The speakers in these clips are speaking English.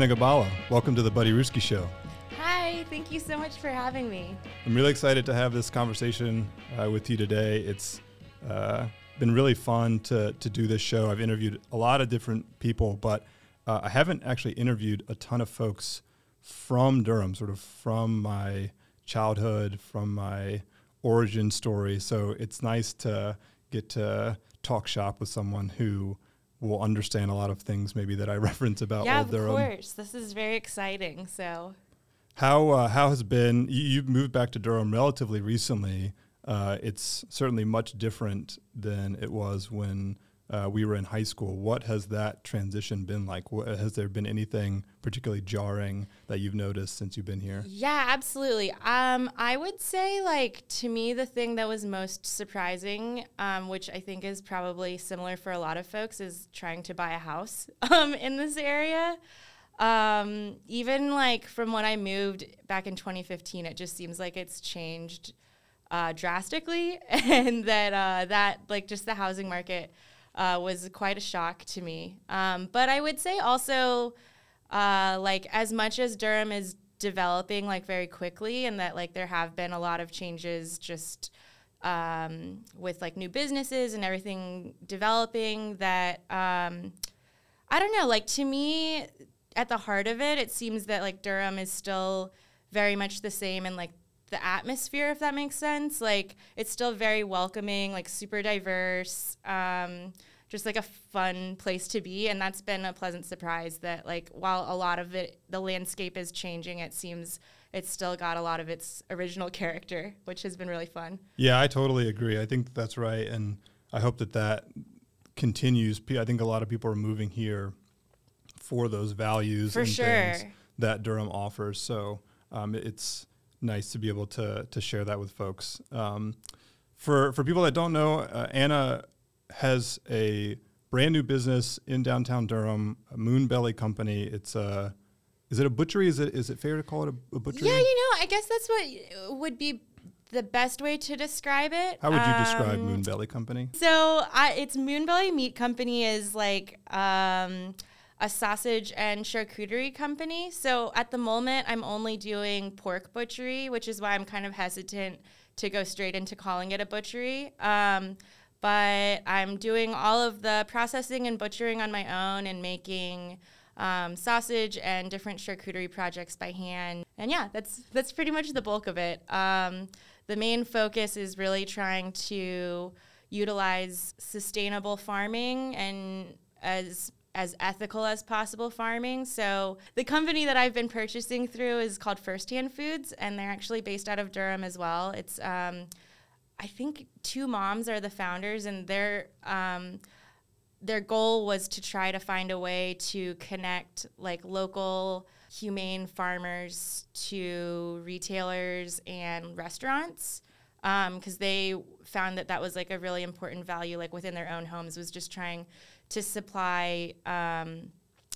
Anna Gibala, welcome to the Buddy Ruski Show. Hi, thank you so much for having me. I'm really excited to have this conversation uh, with you today. It's uh, been really fun to, to do this show. I've interviewed a lot of different people, but uh, I haven't actually interviewed a ton of folks from Durham, sort of from my childhood, from my origin story. So it's nice to get to talk shop with someone who will understand a lot of things maybe that I reference about yeah, Old Durham. of course. This is very exciting. So How uh, how has been? You, you've moved back to Durham relatively recently. Uh, it's certainly much different than it was when uh, we were in high school. What has that transition been like? What, has there been anything particularly jarring that you've noticed since you've been here? Yeah, absolutely. Um, I would say, like, to me, the thing that was most surprising, um, which I think is probably similar for a lot of folks, is trying to buy a house um, in this area. Um, even like from when I moved back in 2015, it just seems like it's changed uh, drastically, and that uh, that like just the housing market uh, was quite a shock to me. Um, but I would say also, uh, like as much as Durham is developing like very quickly, and that like there have been a lot of changes just um, with like new businesses and everything developing. That um, I don't know, like to me, at the heart of it, it seems that like Durham is still very much the same and like the atmosphere, if that makes sense. Like it's still very welcoming, like super diverse, um, just like a fun place to be. And that's been a pleasant surprise that like while a lot of it, the landscape is changing, it seems it's still got a lot of its original character, which has been really fun. Yeah, I totally agree. I think that's right, and I hope that that continues. I think a lot of people are moving here for those values For and sure. things that Durham offers. So um, it's nice to be able to to share that with folks. Um, for for people that don't know, uh, Anna has a brand new business in downtown Durham, a Moonbelly Company. It's a is it a butchery? Is it is it fair to call it a, a butchery? Yeah, you know, I guess that's what would be the best way to describe it. How would you describe Moon Belly Company? So I, it's Moonbelly Meat Company is like um, a sausage and charcuterie company. So at the moment, I'm only doing pork butchery, which is why I'm kind of hesitant to go straight into calling it a butchery. Um, but I'm doing all of the processing and butchering on my own and making um, sausage and different charcuterie projects by hand. And yeah, that's that's pretty much the bulk of it. Um, the main focus is really trying to utilize sustainable farming and as as ethical as possible farming. So the company that I've been purchasing through is called Firsthand Foods, and they're actually based out of Durham as well. It's um, I think two moms are the founders, and their um, their goal was to try to find a way to connect like local humane farmers to retailers and restaurants because they found that that was like a really important value like within their own homes was just trying to supply um,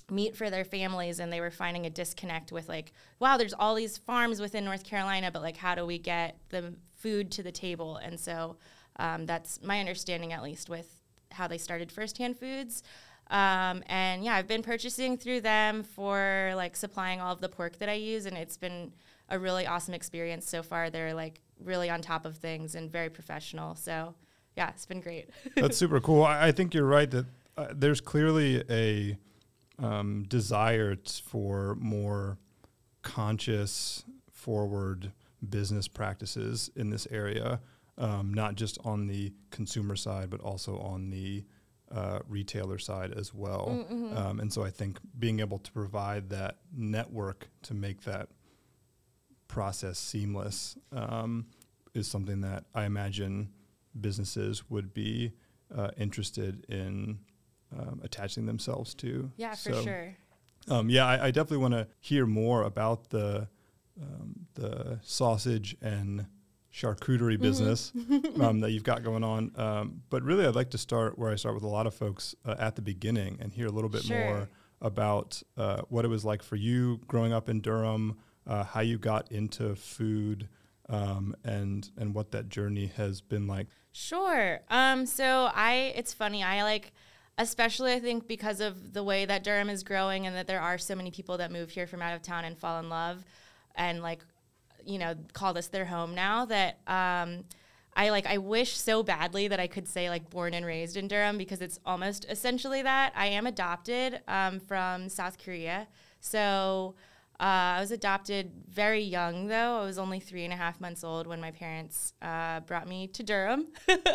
meat for their families and they were finding a disconnect with like wow there's all these farms within north carolina but like how do we get the food to the table? And so um, that's my understanding at least with how they started first hand foods. Um, and yeah i've been purchasing through them for like supplying all of the pork that i use and it's been a really awesome experience so far. They're like really on top of things and very professional. So yeah it's been great. That's super cool. I, I think you're right that uh, there's clearly a um, desire for more conscious, forward business practices in this area, um, not just on the consumer side, but also on the uh, retailer side as well. Um, and so I think being able to provide that network to make that process seamless um, is something that I imagine businesses would be uh, interested in um, attaching themselves to. yeah for sure Um, yeah, I, I definitely want to hear more about the um, the sausage and charcuterie Mm-hmm. business um, that you've got going on. Um, but really, I'd like to start where I start with a lot of folks uh, at the beginning and hear a little bit Sure. more about uh, what it was like for you growing up in Durham, uh, how you got into food, um, and and what that journey has been like. Sure. Um, so I, it's funny. I like, especially I think because of the way that Durham is growing and that there are so many people that move here from out of town and fall in love and like you know call this their home now that um, I like I wish so badly that I could say like born and raised in Durham because it's almost essentially that. I am adopted um, from South Korea. So uh, I was adopted very young, though. I was only three and a half months old when my parents uh, brought me to Durham.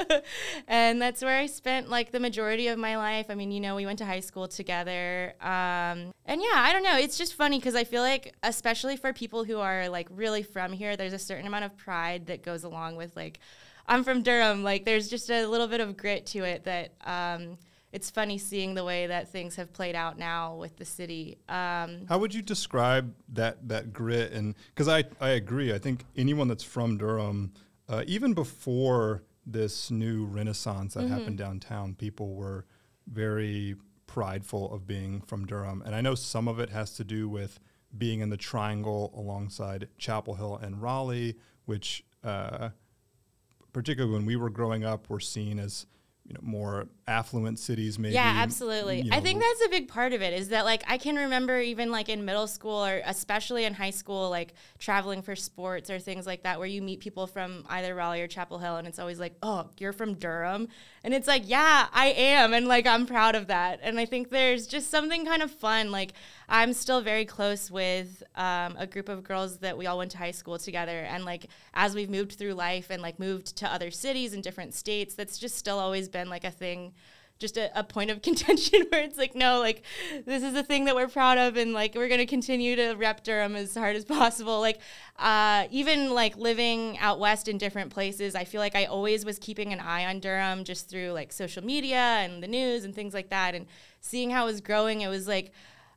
and that's where I spent like the majority of my life. I mean, you know, we went to high school together. Um, and yeah, I don't know. It's just funny because I feel like, especially for people who are like really from here, there's a certain amount of pride that goes along with like, I'm from Durham. Like, there's just a little bit of grit to it that. Um, it's funny seeing the way that things have played out now with the city. Um, How would you describe that that grit? And because I I agree, I think anyone that's from Durham, uh, even before this new renaissance that mm-hmm. happened downtown, people were very prideful of being from Durham, and I know some of it has to do with being in the triangle alongside Chapel Hill and Raleigh, which uh, particularly when we were growing up, were seen as you know more affluent cities maybe yeah absolutely you know. i think that's a big part of it is that like i can remember even like in middle school or especially in high school like traveling for sports or things like that where you meet people from either raleigh or chapel hill and it's always like oh you're from durham and it's like yeah i am and like i'm proud of that and i think there's just something kind of fun like i'm still very close with um, a group of girls that we all went to high school together and like as we've moved through life and like moved to other cities and different states that's just still always been like a thing just a, a, point of contention where it's like, no, like this is a thing that we're proud of, and like we're gonna continue to rep Durham as hard as possible. Like, uh, even like living out west in different places, I feel like I always was keeping an eye on Durham just through like social media and the news and things like that, and seeing how it was growing. It was like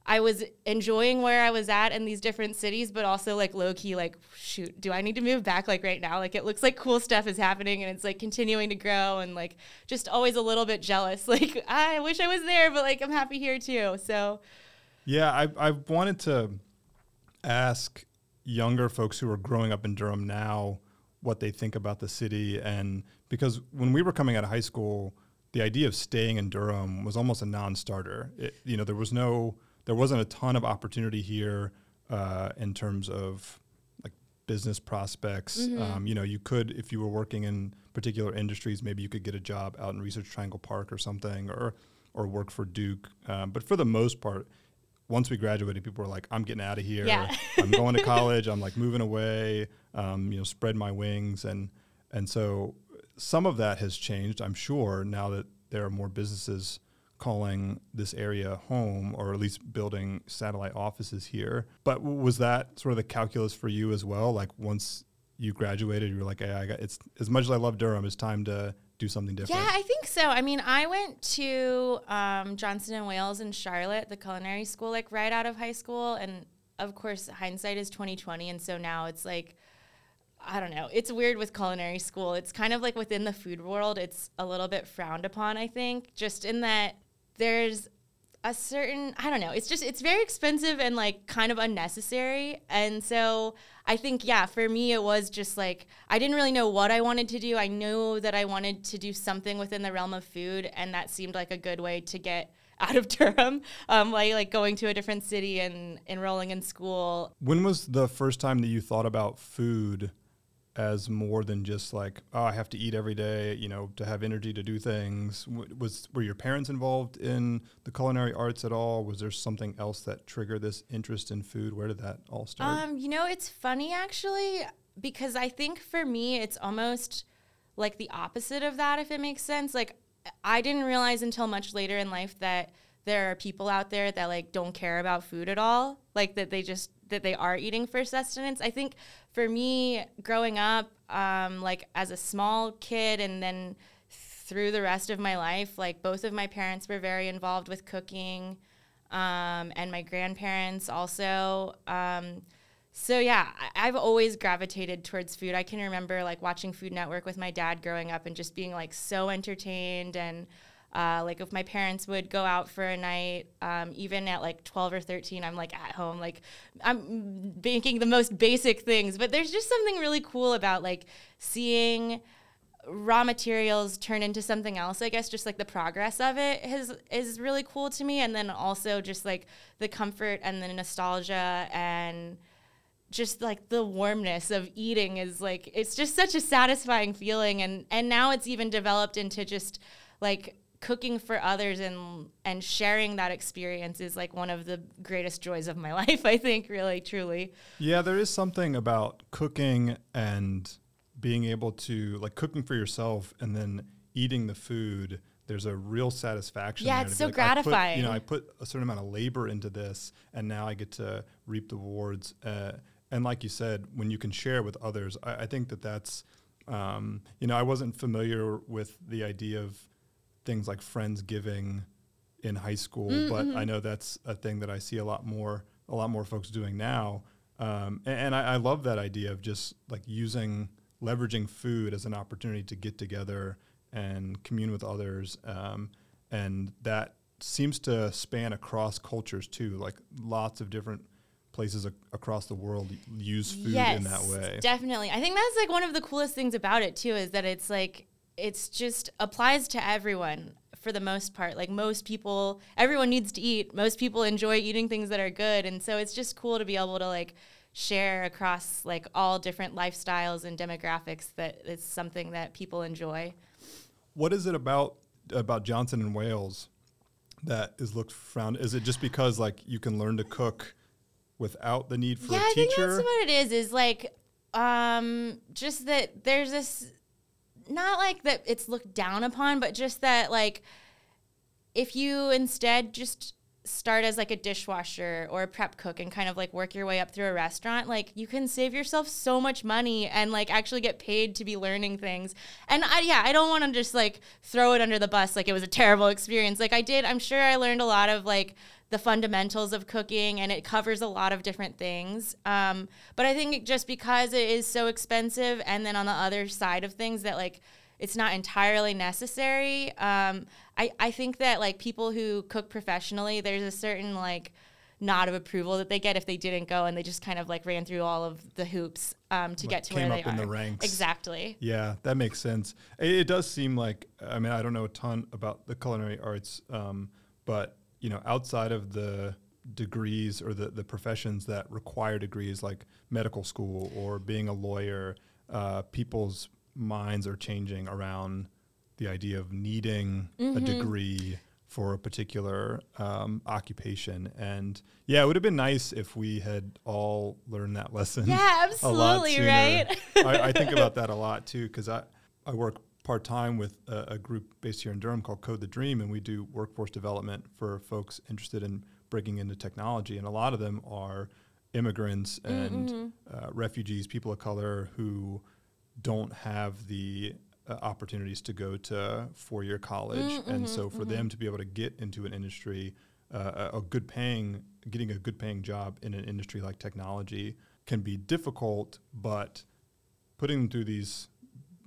I was enjoying where I was at in these different cities, but also like low key, like, shoot, do I need to move back like right now? Like, it looks like cool stuff is happening and it's like continuing to grow and like just always a little bit jealous. Like, ah, I wish I was there, but like I'm happy here too. So, yeah, I, I wanted to ask younger folks who are growing up in Durham now what they think about the city. And because when we were coming out of high school, the idea of staying in Durham was almost a non starter. You know, there was no, there wasn't a ton of opportunity here uh, in terms of like business prospects. Mm-hmm. Um, you know, you could if you were working in particular industries, maybe you could get a job out in Research Triangle Park or something, or or work for Duke. Um, but for the most part, once we graduated, people were like, "I'm getting out of here. Yeah. I'm going to college. I'm like moving away. Um, you know, spread my wings." And and so some of that has changed, I'm sure, now that there are more businesses calling this area home or at least building satellite offices here. But was that sort of the calculus for you as well? Like once you graduated, you were like, hey, I got it's as much as I love Durham, it's time to do something different. Yeah, I think so. I mean, I went to um, Johnson and Wales in Charlotte, the culinary school, like right out of high school, and of course, hindsight is twenty twenty, and so now it's like. I don't know. It's weird with culinary school. It's kind of like within the food world, it's a little bit frowned upon, I think, just in that there's a certain I don't know. It's just it's very expensive and like kind of unnecessary. And so I think yeah, for me it was just like I didn't really know what I wanted to do. I knew that I wanted to do something within the realm of food and that seemed like a good way to get out of Durham, um, like like going to a different city and enrolling in school. When was the first time that you thought about food as more than just like oh I have to eat every day you know to have energy to do things. Was were your parents involved in the culinary arts at all? Was there something else that triggered this interest in food? Where did that all start? Um you know it's funny actually because I think for me it's almost like the opposite of that if it makes sense. Like I didn't realize until much later in life that there are people out there that like don't care about food at all. Like that they just that they are eating for sustenance. I think for me growing up um, like as a small kid and then through the rest of my life like both of my parents were very involved with cooking um, and my grandparents also um, so yeah I, i've always gravitated towards food. I can remember like watching food network with my dad growing up and just being like so entertained and uh, like if my parents would go out for a night, um, even at like 12 or 13, I'm like at home, like I'm making the most basic things. But there's just something really cool about like seeing raw materials turn into something else i guess just like the progress of it has is really cool to me and then also just like the comfort and the nostalgia and just like the warmness of eating is like it's just such a satisfying feeling and and now it's even developed into just like cooking for others and and sharing that experience is like one of the greatest joys of my life i think really truly. Yeah there is something about cooking and being able to like cooking for yourself and then eating the food there's a real satisfaction yeah it's so like, gratifying put, you know i put a certain amount of labor into this and now i get to reap the rewards uh, and like you said when you can share with others i, I think that that's um, you know i wasn't familiar with the idea of things like friends giving in high school, mm-hmm. but I know that's a thing that I see a lot more a lot more folks doing now. Um, and, and I, I, love that idea of just like using leveraging food as an opportunity to get together and commune with others, um, and that seems to span across cultures too. Like lots of different places ac- across the world use food yes, in that way. Definitely, I think that's like one of the coolest things about it too is that it's like it's just applies to everyone for the most part. Like most people, everyone needs to eat. Most people enjoy eating things that are good, and so it's just cool to be able to like share across like all different lifestyles and demographics that it's something that people enjoy. What is it about about Johnson and Wales that is looked frowned? Is it just because like you can learn to cook without the need for yeah, a teacher? I think that's what it is. Is like um, just that there's this not like that it's looked down upon, but just that like if you instead just start as like a dishwasher or a prep cook and kind of like work your way up through a restaurant like you can save yourself so much money and like actually get paid to be learning things. And I, yeah i don't want to just like throw it under the bus like it was a terrible experience. Like i did i'm sure i learned a lot of like the fundamentals of cooking and it covers a lot of different things. Um, but I think just because it is so expensive, and then on the other side of things, that like it's not entirely necessary. Um, I, I think that like people who cook professionally, there's a certain like nod of approval that they get if they didn't go and they just kind of like ran through all of the hoops um, to like get to where they up are. in the ranks. Exactly. Yeah, that makes sense. It, it, does seem like I mean I don't know a ton about the culinary arts, um, but you know, outside of the degrees or the, the professions that require degrees like medical school or being a lawyer, uh, people's minds are changing around the idea of needing mm-hmm. a degree for a particular um, occupation. And yeah, it would have been nice if we had all learned that lesson. Yeah, absolutely, right? I, I, think about that a lot too because I, I work part time with a, a, group based here in Durham called Code the Dream, and we do workforce development for folks interested in breaking into technology. And a lot of them are immigrants and mm-hmm. uh, refugees, people of color who don't have the uh, opportunities to go to four year college. Mm-hmm, and so for mm-hmm. them to be able to get into an industry, uh, a, a good paying, getting a good paying job in an industry like technology can be difficult, but putting them through these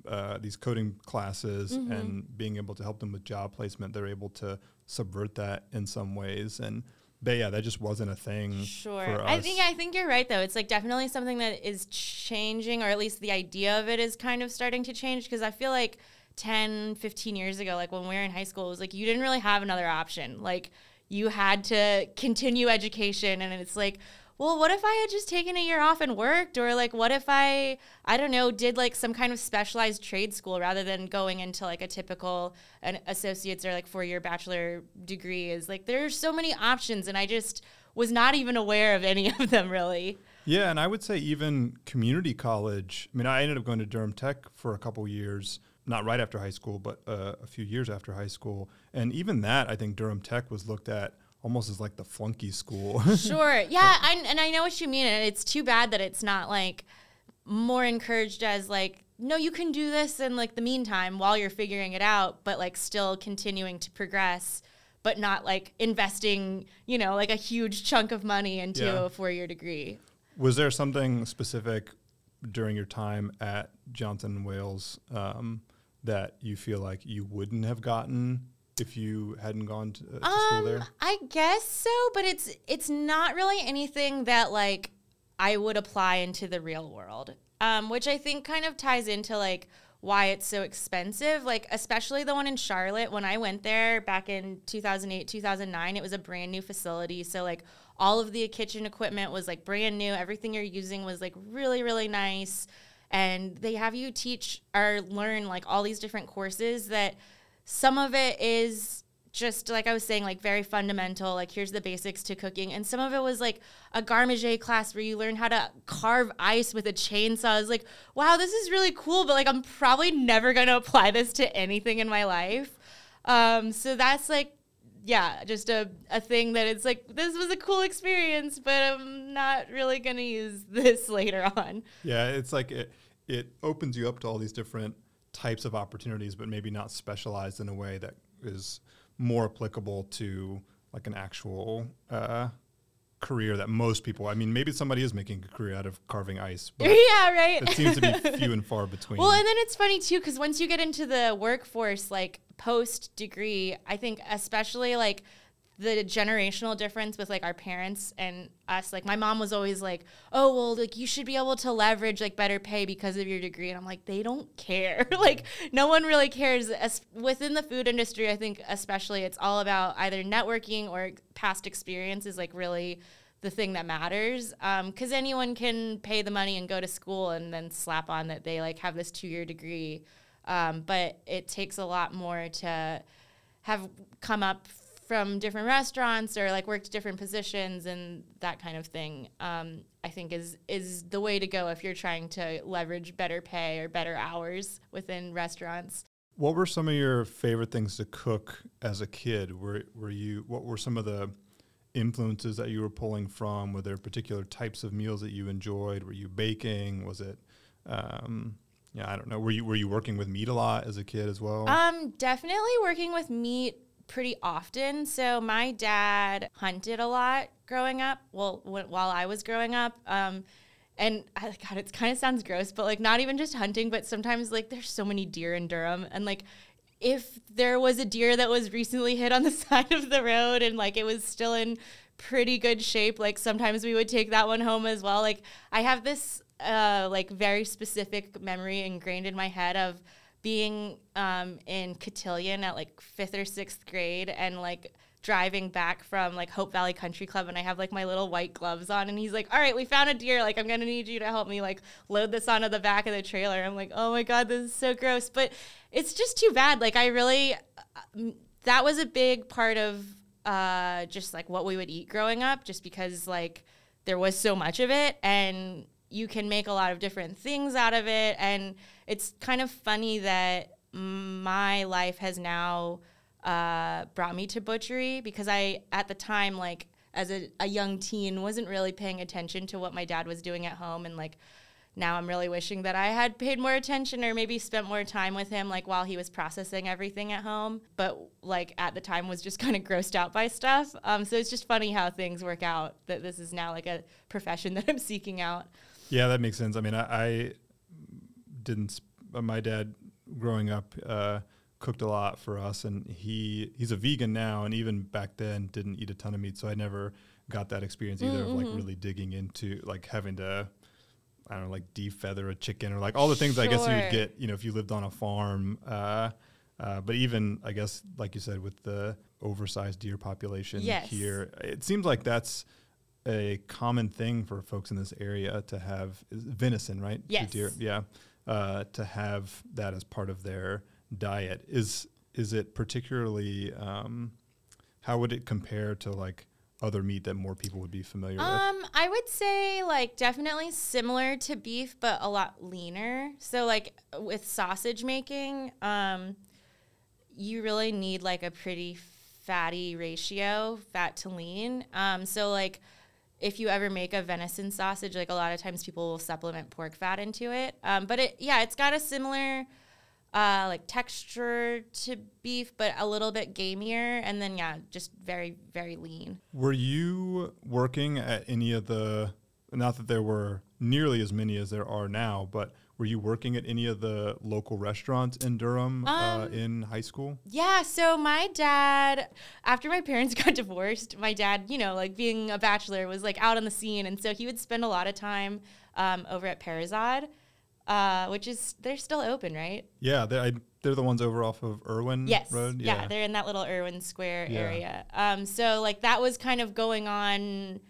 uh, these coding classes mm-hmm. and being able to help them with job placement, they're able to subvert that in some ways. And but yeah, that just wasn't a thing. Sure, I think I think you're right though. It's like definitely something that is changing, or at least the idea of it is kind of starting to change. Because I feel like 10, 15 years ago, like when we were in high school, it was like you didn't really have another option. Like you had to continue education, and it's like well, what if I had just taken a year off and worked? Or like, what if I, I don't know, did like some kind of specialized trade school rather than going into like a typical an associate's or like four year bachelor degree? Is like, there's so many options. And I just was not even aware of any of them really. Yeah. And I would say even community college. I mean, I ended up going to Durham Tech for a couple years not right after high school, but uh, a few years after high school. And even that, I think Durham Tech was looked at almost as like the flunky school. sure. Yeah, I, and I know what you mean, and it's too bad that it's not like more encouraged as like no, you can do this in like the meantime while you're figuring it out, but like still continuing to progress, but not like investing, you know, like a huge chunk of money into yeah. a four year degree. Was there something specific during your time at Johnson Wales um, that you feel like you wouldn't have gotten if you hadn't gone to, uh, to um, school there? I guess so, but it's it's not really anything that like I would apply into the real world. Um, which I think kind of ties into like why it's so expensive. Like, especially the one in Charlotte. When I went there back in 2008, 2009, it was a brand new facility. So, like, all of the kitchen equipment was like brand new. Everything you're using was like really, really nice. And they have you teach or learn like all these different courses that some of it is just like I was saying, like very fundamental, like here's the basics to cooking. And some of it was like a garde manger class where you learn how to carve ice with a chainsaw. I was like, wow, this is really cool, but like I'm probably never gonna apply this to anything in my life. Um, so that's like, yeah, just a, a thing that it's like, this was a cool experience, but I'm not really gonna use this later on. Yeah, it's like it, it opens you up to all these different types of opportunities, but maybe not specialized in a way that is more applicable to like an actual uh, career that most people. I mean, maybe somebody is making a career out of carving ice. But yeah, right. It seems to be few and far between. Well, and then it's funny too because once you get into the workforce, like post degree, I think especially like the generational difference with like our parents and us. Like my mom was always like oh well like you should be able to leverage like better pay because of your degree. And i'm like they don't care. Like no one really cares As, within the food industry i think especially it's all about either networking or past experience is like really the thing that matters because um, anyone can pay the money and go to school and then slap on that they like have this two-year degree um, but it takes a lot more to have come up from different restaurants or like worked different positions and that kind of thing um, i think is is the way to go if you're trying to leverage better pay or better hours within restaurants. What were some of your favorite things to cook as a kid? Were, were you what were some of the influences that you were pulling from? Were there particular types of meals that you enjoyed? Were you baking? Was it um, yeah i don't know. Were you were you working with meat a lot as a kid as well? Um definitely working with meat pretty often. So my dad hunted a lot growing up. Well, while I was growing up, um, and I, God, it kind of sounds gross, but like not even just hunting, but sometimes like there's so many deer in Durham, and like if there was a deer that was recently hit on the side of the road and like it was still in pretty good shape, like sometimes we would take that one home as well. Like I have this uh, like very specific memory ingrained in my head of being um, in Cotillion at like fifth or sixth grade and like driving back from like Hope Valley Country Club and I have like my little white gloves on and he's like, "All right, we found a deer. Like I'm going to need you to help me like load this onto the back of the trailer." I'm like, "Oh my god, this is so gross." But it's just too bad. Like I really uh, that was a big part of uh, just like what we would eat growing up just because like there was so much of it and you can make a lot of different things out of it and it's kind of funny that my life has now uh, brought me to butchery because I, at the time, like as a, a young teen, wasn't really paying attention to what my dad was doing at home. And like now I'm really wishing that I had paid more attention or maybe spent more time with him, like while he was processing everything at home. But like at the time was just kind of grossed out by stuff. Um, so it's just funny how things work out that this is now like a profession that I'm seeking out. Yeah, that makes sense. I mean, I, I didn't. Uh, my dad, growing up, uh, cooked a lot for us, and he he's a vegan now, and even back then didn't eat a ton of meat, so I never got that experience either mm-hmm. of like mm-hmm. really digging into like having to. I don't know, like defeather a chicken or like all the things sure. I guess you would get, you know, if you lived on a farm. Uh, uh, but even, I guess, like you said, with the oversized deer population yes. here, it seems like that's a common thing for folks in this area to have is venison, right? Yes. Deer, yeah. Uh, to have that as part of their diet is is it particularly um, how would it compare to like other meat that more people would be familiar um, with? I would say like definitely similar to beef, but a lot leaner. So like with sausage making, um, you really need like a pretty fatty ratio, fat to lean. Um, so like if you ever make a venison sausage, like a lot of times people will supplement pork fat into it. Um, but it, yeah, it's got a similar uh, like texture to beef, but a little bit gamier, and then yeah, just very very lean. Were you working at any of the? Not that there were nearly as many as there are now, but were you working at any of the local restaurants in Durham uh, um, uh, in high school? Yeah. So my dad, after my parents got divorced, my dad, you know, like being a bachelor, was like out on the scene, and so he would spend a lot of time um, over at Parizade. uh, which is they're still open, right? Yeah, they're, I, they're the ones over off of Erwin Yes. Road. Yeah. they're in that little Erwin Square Yeah. area. Um, so like that was kind of going on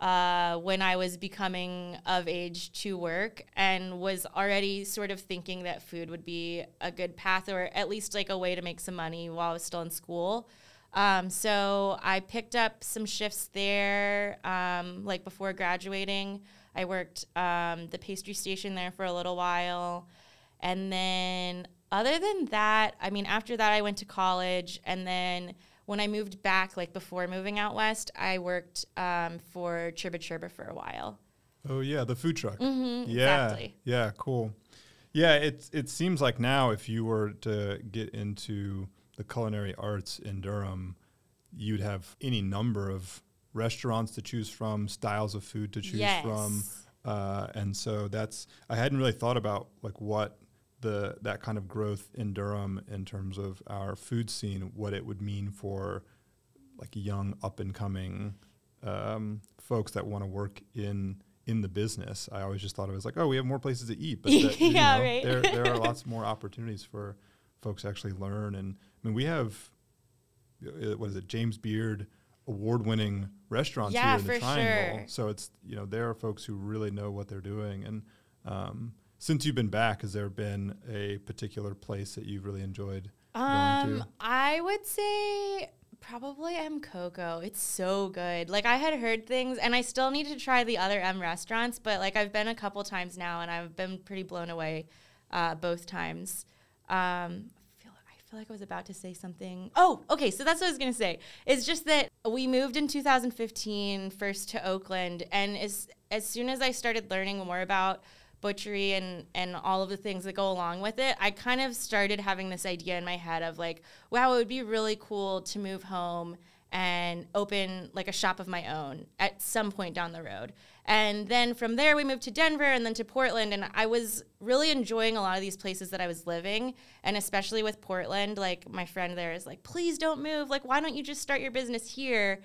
uh, when I was becoming of age to work and was already sort of thinking that food would be a good path or at least like a way to make some money while I was still in school. Um, so I picked up some shifts there, um, like before graduating. I worked um, the pastry station there for a little while. And then, other than that, I mean, after that, I went to college. And then, when I moved back, like before moving out west, I worked um, for Chirba Chirba for a while. Oh yeah, the food truck. Mhm, yeah, exactly. yeah, cool. Yeah, it it seems like now if you were to get into the culinary arts in Durham, you'd have any number of restaurants to choose from, styles of food to choose from, uh, and so that's I hadn't really thought about like what the that kind of growth in Durham in terms of our food scene, what it would mean for like young up and coming um, folks that want to work in in the business. I always just thought of it was like, oh, we have more places to eat, but that, Yeah, know, right. there there are lots more opportunities for folks to actually learn. And I mean, we have uh, what is it, James Beard award winning restaurants Yeah, here in the Triangle. sure. So it's you know there are folks who really know what they're doing. And um, since you've been back, has there been a particular place that you've really enjoyed going Um, to? I would say probably M Kokko. It's so good. Like I had heard things, and I still need to try the other M restaurants. But like I've been a couple times now, and I've been pretty blown away uh, both times. Um, I feel I feel like I was about to say something. Oh, okay. So that's what I was gonna say. It's just that we moved in 2015 first to Oakland, and as as soon as I started learning more about butchery and and all of the things that go along with it, I kind of started having this idea in my head of like, wow, it would be really cool to move home and open like a shop of my own at some point down the road. And then from there we moved to Denver and then to Portland and I was really enjoying a lot of these places that I was living and especially with Portland like my friend there is like please don't move like why don't you just start your business here?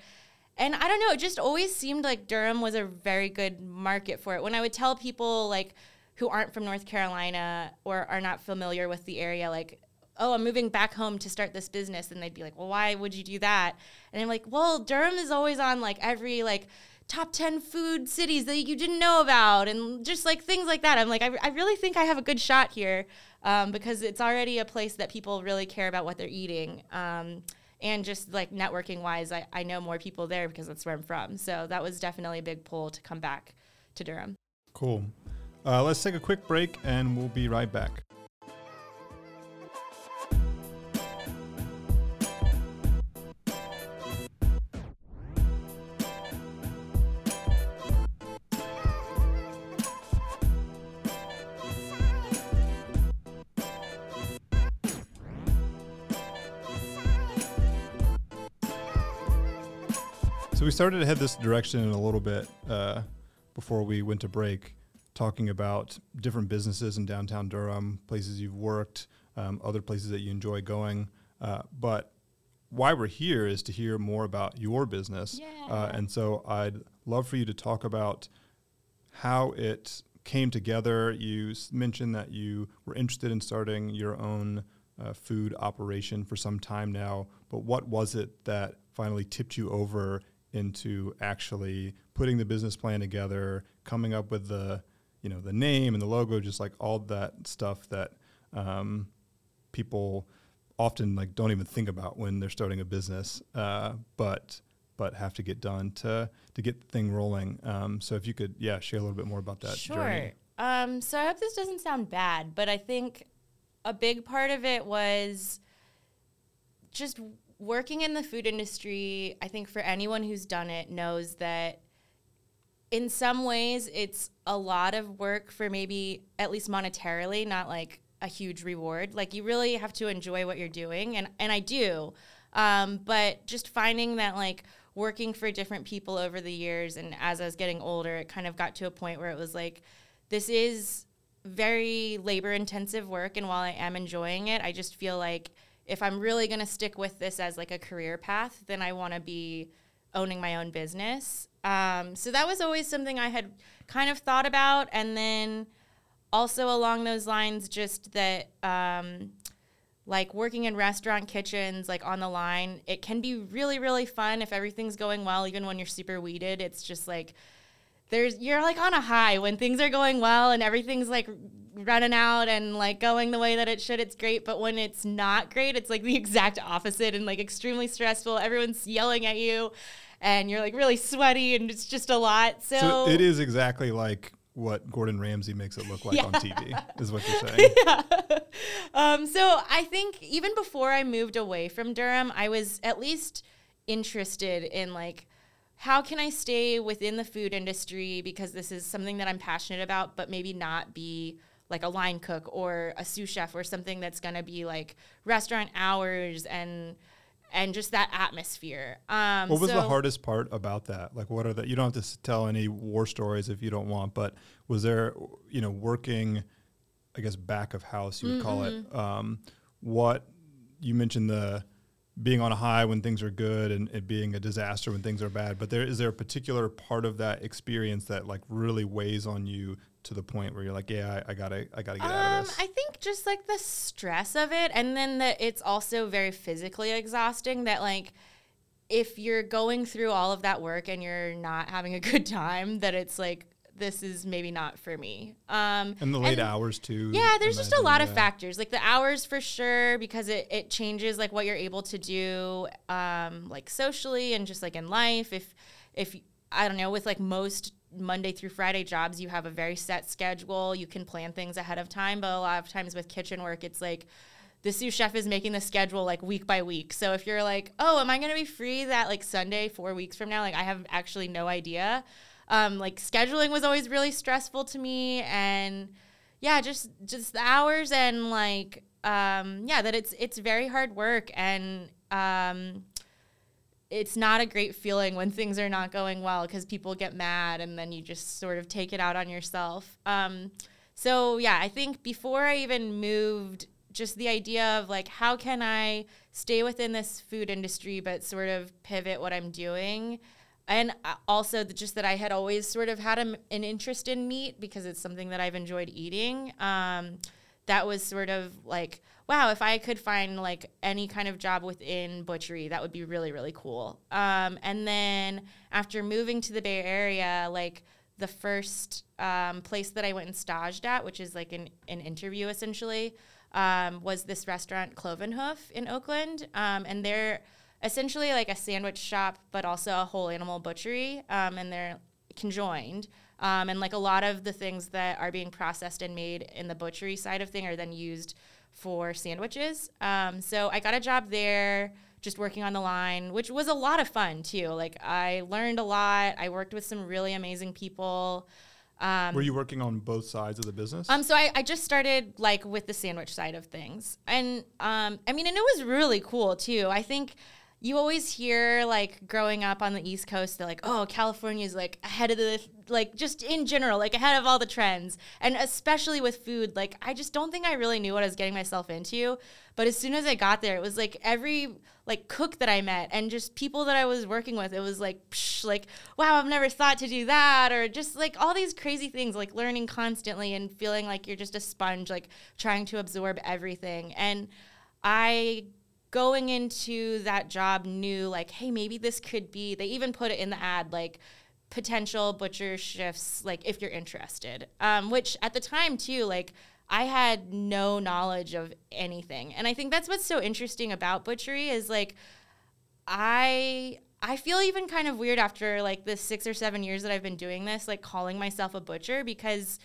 And I don't know, it just always seemed like Durham was a very good market for it. When I would tell people like who aren't from North Carolina or are not familiar with the area like oh, I'm moving back home to start this business. And they'd be like, well, why would you do that? And I'm like, well, Durham is always on like every like top 10 food cities that you didn't know about and just like things like that. I'm like, I, I really think I have a good shot here um, because it's already a place that people really care about what they're eating. Um, and just like networking wise, I, I know more people there because that's where I'm from. So that was definitely a big pull to come back to Durham. Cool. Uh, let's take a quick break and we'll be right back. So we started to head this direction in a little bit uh, before we went to break, talking about different businesses in downtown Durham, places you've worked, um, other places that you enjoy going. Uh, but why we're here is to hear more about your business. Uh, and so I'd love for you to talk about how it came together. You s- mentioned that you were interested in starting your own uh, food operation for some time now, but what was it that finally tipped you over into actually putting the business plan together, coming up with the, you know, the name and the logo, just like all that stuff that um, people often like don't even think about when they're starting a business, uh, but but have to get done to to get the thing rolling. Um, so if you could, yeah, share a little bit more about that sure. journey. Um, so I hope this doesn't sound bad, but I think a big part of it was just working in the food industry. I think for anyone who's done it knows that in some ways it's a lot of work for maybe at least monetarily, not like a huge reward. Like you really have to enjoy what you're doing, and and I do. Um, but just finding that like working for different people over the years, and as I was getting older, it kind of got to a point where it was like, this is very labor intensive work, and while I am enjoying it, I just feel like if I'm really gonna stick with this as like a career path, then I want to be owning my own business. Um, so that was always something I had kind of thought about, and then also along those lines, just that um, like working in restaurant kitchens, like on the line, it can be really, really fun if everything's going well, even when you're super weeded. It's just like there's you're like on a high when things are going well and everything's like running out and like going the way that it should it's great but when it's not great it's like the exact opposite and like extremely stressful everyone's yelling at you and you're like really sweaty and it's just a lot so, So it is exactly like what Gordon Ramsay makes it look like on TV, is what you're saying. yeah. Um, so I think even before I moved away from Durham, I was at least interested in like how can I stay within the food industry because this is something that I'm passionate about, but maybe not be like a line cook or a sous chef or something that's gonna be like restaurant hours and and just that atmosphere. Um, What was the hardest part about that? Like, what are the? You don't have to tell any war stories if you don't want, but was there, you know, working, I guess back of house, you would call Mm-hmm. it. Um, what you mentioned the being on a high when things are good and it being a disaster when things are bad. But there is there a particular part of that experience that like really weighs on you to the point where you're like, yeah, I, I gotta, I gotta get out Um, of this. I think just like the stress of it, and then that it's also very physically exhausting. That like, if you're going through all of that work and you're not having a good time, that it's like this is maybe not for me. Um, and the late hours too. yeah, there's just a lot of factors, like the hours for sure, because it, it changes like what you're able to do, um, like socially and just like in life. If if I don't know, with like most Monday through Friday jobs, you have a very set schedule. You can plan things ahead of time, but a lot of times with kitchen work, it's like the sous chef is making the schedule like week by week. So if you're like, oh, am I gonna be free that like Sunday four weeks from now? Like I have actually no idea. Um, like scheduling was always really stressful to me, and yeah, just just the hours and like um, yeah, that it's it's very hard work and um, it's not a great feeling when things are not going well because people get mad and then you just sort of take it out on yourself. Um, so yeah, I think before I even moved, just the idea of like how can I stay within this food industry but sort of pivot what I'm doing. And uh, also just that I had always sort of had a, an interest in meat because it's something that I've enjoyed eating. Um, that was sort of like, wow, if I could find like any kind of job within butchery, that would be really, really cool. Um, and then after moving to the Bay Area, like the first um, place that I went and staged at, which is like an, an interview essentially, um, was this restaurant Clove & Hoof in Oakland. Um, and they're essentially like a sandwich shop, but also a whole animal butchery. Um, and they're conjoined. Um, and like a lot of the things that are being processed and made in the butchery side of thing are then used for sandwiches. Um, so I got a job there just working on the line, which was a lot of fun too. Like I learned a lot. I worked with some really amazing people. Um, Were you working on both sides of the business? um, so I, I just started like with the sandwich side of things, and um, I mean, and it was really cool too. I think you always hear like growing up on the East Coast, they're like, oh, California is like ahead of the like just in general, like ahead of all the trends, and especially with food. Like I just don't think I really knew what I was getting myself into. But as soon as I got there, it was like every like cook that I met and just people that I was working with, it was like, psh, like, wow, I've never thought to do that, or just like all these crazy things, like learning constantly and feeling like you're just a sponge, like trying to absorb everything. And I going into that job knew like, hey, maybe this could be. They even put it in the ad, like potential butcher shifts, like if you're interested. Um, which at the time too, like I had no knowledge of anything. And I think that's what's so interesting about butchery is like I I feel even kind of weird after like the 6 or 7 years that I've been doing this like calling myself a butcher because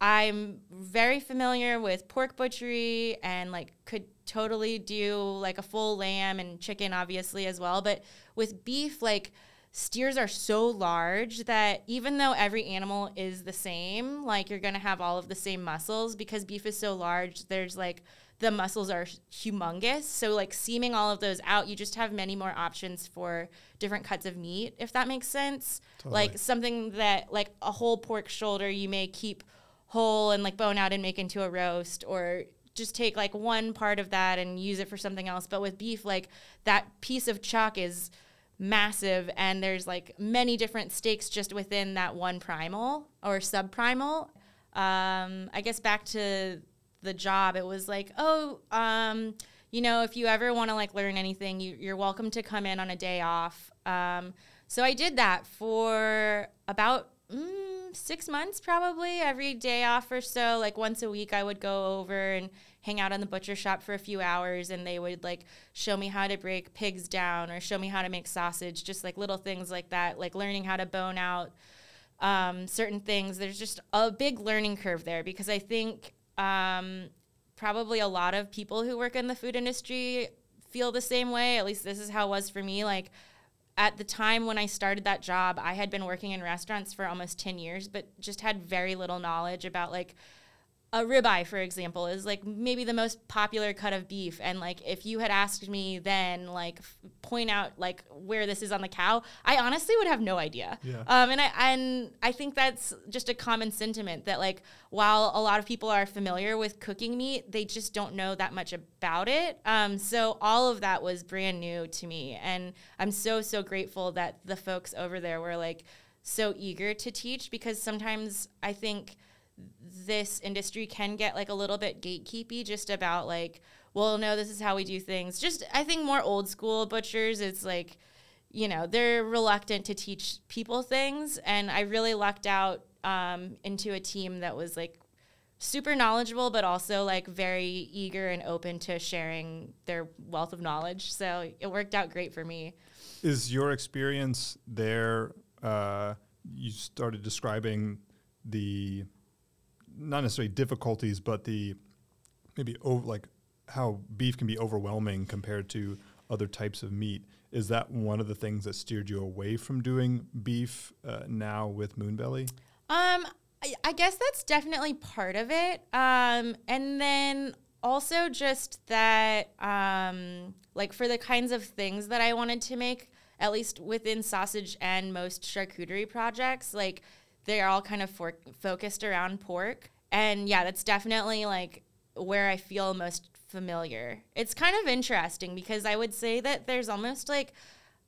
I'm very familiar with pork butchery and like could totally do like a full lamb and chicken obviously as well, but with beef like steers are so large that even though every animal is the same, like you're to have all of the same muscles because beef is so large, there's like the muscles are humongous. So like seaming all of those out, you just have many more options for different cuts of meat, if that makes sense. Totally. Like something that like a whole pork shoulder you may keep whole and like bone out and make into a roast or just take like one part of that and use it for something else. But with beef, like that piece of chuck is massive and there's like many different steaks just within that one primal or subprimal. um, I guess back to the job, it was like, oh, um, you know, if you ever want to like learn anything, you, you're welcome to come in on a day off. Um, so I did that for about mm, six months, probably every day off or so. Like once a week, I would go over and hang out in the butcher shop for a few hours, and they would like show me how to break pigs down or show me how to make sausage, just like little things like that, like learning how to bone out um, certain things. There's just a big learning curve there because I think um, probably a lot of people who work in the food industry feel the same way. At least this is how it was for me. Like at the time when I started that job, I had been working in restaurants for almost 10 years, but just had very little knowledge about like a ribeye, for example, is like maybe the most popular cut of beef. And like, if you had asked me then, like, f- point out like where this is on the cow, I honestly would have no idea. Yeah. Um, and I and I think that's just a common sentiment that like while a lot of people are familiar with cooking meat, they just don't know that much about it. Um, so all of that was brand new to me, and I'm so so grateful that the folks over there were like so eager to teach because sometimes I think this industry can get like a little bit gatekeepy just about like well no this is how we do things. Just i think more old school butchers it's like you know they're reluctant to teach people things. And i really lucked out um, into a team that was like super knowledgeable but also like very eager and open to sharing their wealth of knowledge. So it worked out great for me. Is your experience there? Uh, you started describing the not necessarily difficulties, but the maybe over, like how beef can be overwhelming compared to other types of meat. Is that one of the things that steered you away from doing beef uh, now with Moonbelly? Um, I, I guess that's definitely part of it. Um, and then also just that, um, like for the kinds of things that I wanted to make, at least within sausage and most charcuterie projects, like they're all kind of for- focused around pork. And yeah, that's definitely like where I feel most familiar. It's kind of interesting because I would say that there's almost like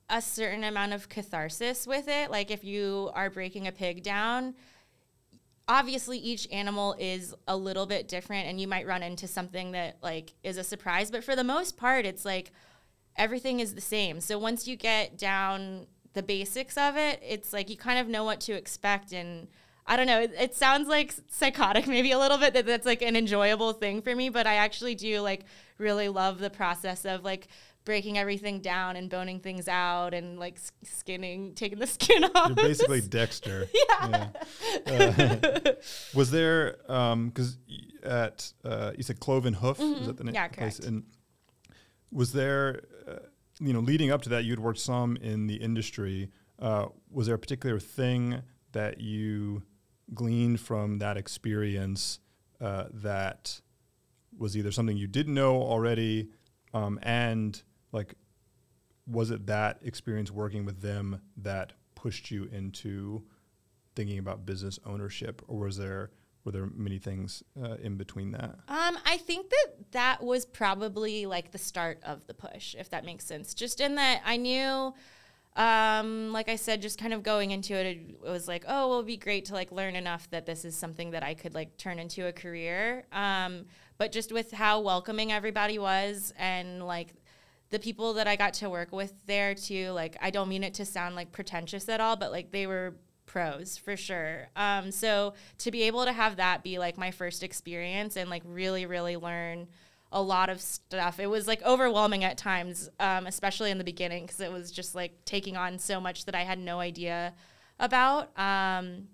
a certain amount of catharsis with it. Like if you are breaking a pig down, obviously each animal is a little bit different and you might run into something that like is a surprise, but for the most part it's like everything is the same. So once you get down the basics of it, it's like you kind of know what to expect and I don't know. It, it, sounds like psychotic, maybe a little bit. That that's like an enjoyable thing for me, but I actually do like really love the process of like breaking everything down and boning things out and like skinning, taking the skin off. You're basically Dexter. yeah. yeah. Uh, was there because um, at uh, you said Clove & Hoof? Mm-hmm. Is that the name? Yeah, correct. And was there, you know, leading up to that, you'd worked some in the industry. Uh, was there a particular thing that you gleaned from that experience uh, that was either something you didn't know already, um, and like, was it that experience working with them that pushed you into thinking about business ownership, or was there were there many things uh, in between that? Um, I think that that was probably like the start of the push, if that makes sense. Just in that I knew um, like I said, just kind of going into it, it was like, oh, well, it'd be great to like learn enough that this is something that I could like turn into a career. Um, but just with how welcoming everybody was and like the people that I got to work with there too, like I don't mean it to sound like pretentious at all, but like they were pros for sure. Um, so to be able to have that be like my first experience and like really, really learn a lot of stuff. It was like overwhelming at times, um, especially in the beginning, because it was just like taking on so much that I had no idea about. Um,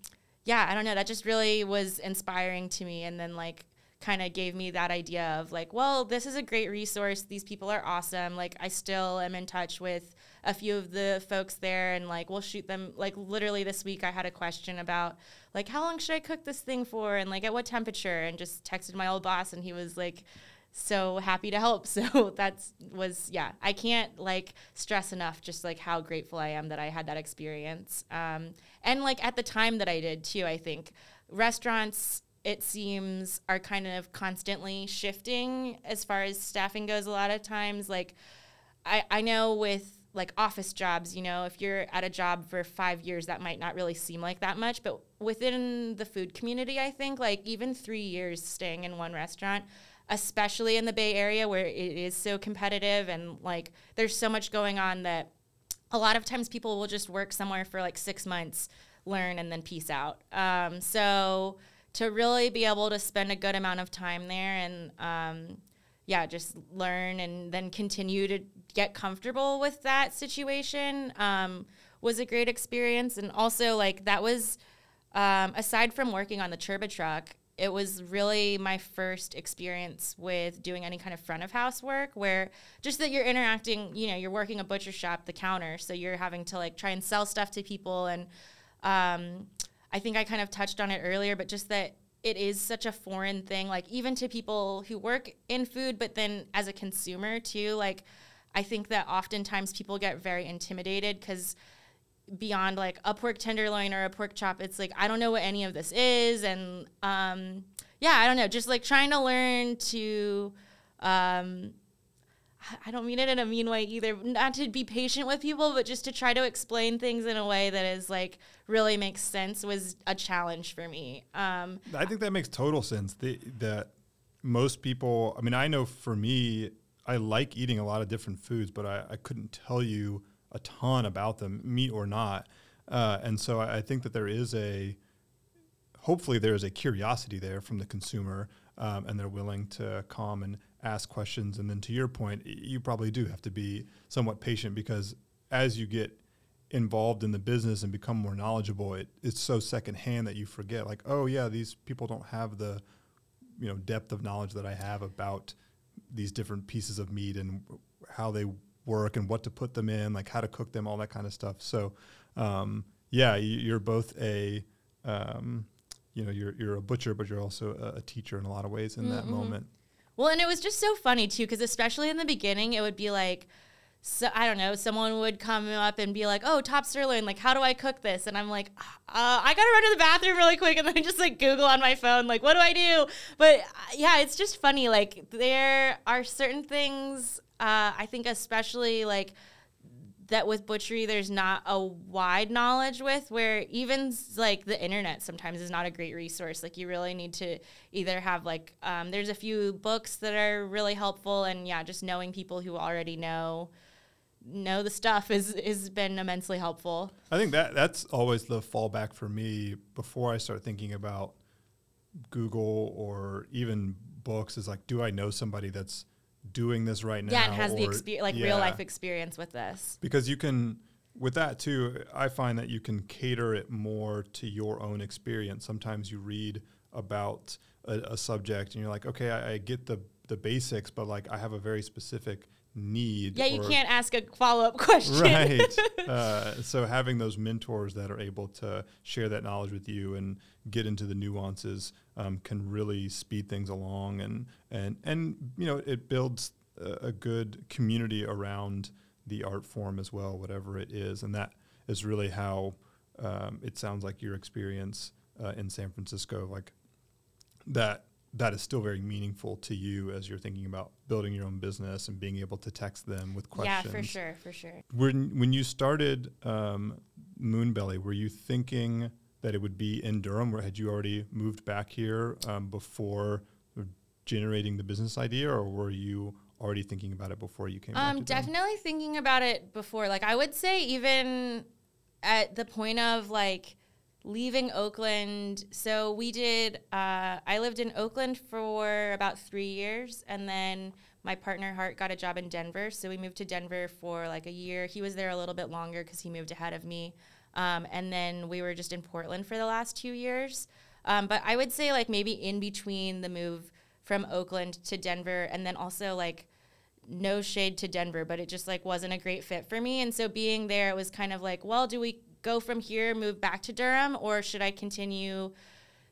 yeah, I don't know. That just really was inspiring to me. And then, like, kind of gave me that idea of like, well, this is a great resource. These people are awesome. Like, I still am in touch with a few of the folks there, and like, we'll shoot them. Like, literally this week, I had a question about like, how long should I cook this thing for, and like, at what temperature, and just texted my old boss, and he was like so happy to help. So that's was yeah. I can't like stress enough just like how grateful I am that I had that experience. Um, and like at the time that I did too. I think restaurants it seems are kind of constantly shifting as far as staffing goes. A lot of times, like I I know with like office jobs, you know, if you're at a job for five years, that might not really seem like that much. But within the food community, I think like even three years staying in one restaurant, especially in the Bay Area where it is so competitive and like there's so much going on that a lot of times people will just work somewhere for like six months, learn, and then peace out. Um, so to really be able to spend a good amount of time there and um, yeah, just learn and then continue to get comfortable with that situation um, was a great experience. And also, like, that was um, aside from working on the Chirba truck, it was really my first experience with doing any kind of front of house work where just that you're interacting, you know, you're working a butcher shop, the counter. So you're having to like try and sell stuff to people. And um, I think I kind of touched on it earlier, but just that it is such a foreign thing, like even to people who work in food, but then as a consumer too, like I think that oftentimes people get very intimidated because beyond like a pork tenderloin or a pork chop it's like i don't know what any of this is and um, yeah i don't know just like trying to learn to um, i don't mean it in a mean way either not to be patient with people but just to try to explain things in a way that is like really makes sense was a challenge for me um, i think that makes total sense. The, that most people i mean i know for me i like eating a lot of different foods but i, I couldn't tell you a ton about them, meat or not. Uh, and so I, I, think that there is a, hopefully there is a curiosity there from the consumer, um, and they're willing to come and ask questions. And then to your point, you probably do have to be somewhat patient because as you get involved in the business and become more knowledgeable, it, it's so secondhand that you forget, like, oh yeah, these people don't have the, you know, depth of knowledge that I have about these different pieces of meat and how they work and what to put them in, like how to cook them, all that kind of stuff. So, um, yeah, you're both a, um, you know, you're you're a butcher, but you're also a, a teacher in a lot of ways in mm-hmm. that moment. Well, and it was just so funny too, because especially in the beginning, it would be like. So I don't know. Someone would come up and be like, "Oh, top sirloin. Like, how do I cook this?" And I'm like, uh, "I gotta run to the bathroom really quick," and then just like Google on my phone, like, "What do I do?" But uh, yeah, it's just funny. Like, there are certain things uh, I think especially like that with butchery there's not a wide knowledge with where even like the internet sometimes is not a great resource like you really need to either have like um, there's a few books that are really helpful and yeah just knowing people who already know know the stuff is has been immensely helpful i think that that's always the fallback for me before i start thinking about google or even books is like do i know somebody that's doing this right now. Yeah, and has the experience, like yeah. real life experience with this. Because you can, with that too, I find that you can cater it more to your own experience. Sometimes you read about a, a subject and you're like, okay, I, I, get the the basics, but like I have a very specific need. Yeah, you can't ask a follow up question. Right. uh, so having those mentors that are able to share that knowledge with you and get into the nuances um, can really speed things along, and and and you know it builds a, a good community around the art form as well, whatever it is, and that is really how um, it sounds like your experience uh, in San Francisco, like that that is still very meaningful to you as you're thinking about building your own business and being able to text them with questions. Yeah, for sure, for sure. When when you started um, Moonbelly, were you thinking that it would be in Durham, or had you already moved back here um, before generating the business idea, or were you already thinking about it before you came? Um, definitely thinking about it before. Like I would say, even at the point of like leaving Oakland. So we did. Uh, I lived in Oakland for about three years, and then my partner Hart got a job in Denver. So we moved to Denver for like a year. He was there a little bit longer because he moved ahead of me. Um, and then we were just in Portland for the last two years. Um, but I would say like maybe in between the move from Oakland to Denver, and then also like no shade to Denver, but it just like wasn't a great fit for me. And so being there, it was kind of like, well, do we go from here, move back to Durham, or should I continue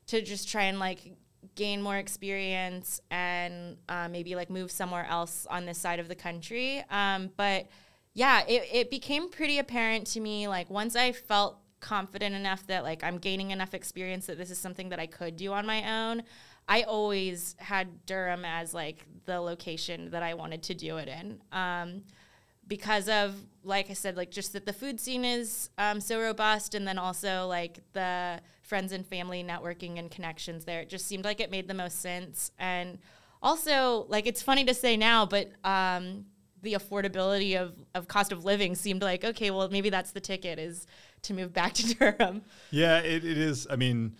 to just try and like gain more experience and uh, maybe like move somewhere else on this side of the country? Um, but yeah, it, it became pretty apparent to me like once I felt confident enough that like I'm gaining enough experience that this is something that I could do on my own. I always had Durham as like the location that I wanted to do it in. Um, because of like I said, like just that the food scene is um, so robust, and then also like the friends and family networking and connections there. It just seemed like it made the most sense, and also like it's funny to say now, but um, the affordability of of cost of living seemed like okay, well maybe that's the ticket is to move back to Durham. Yeah, it, it is. I mean,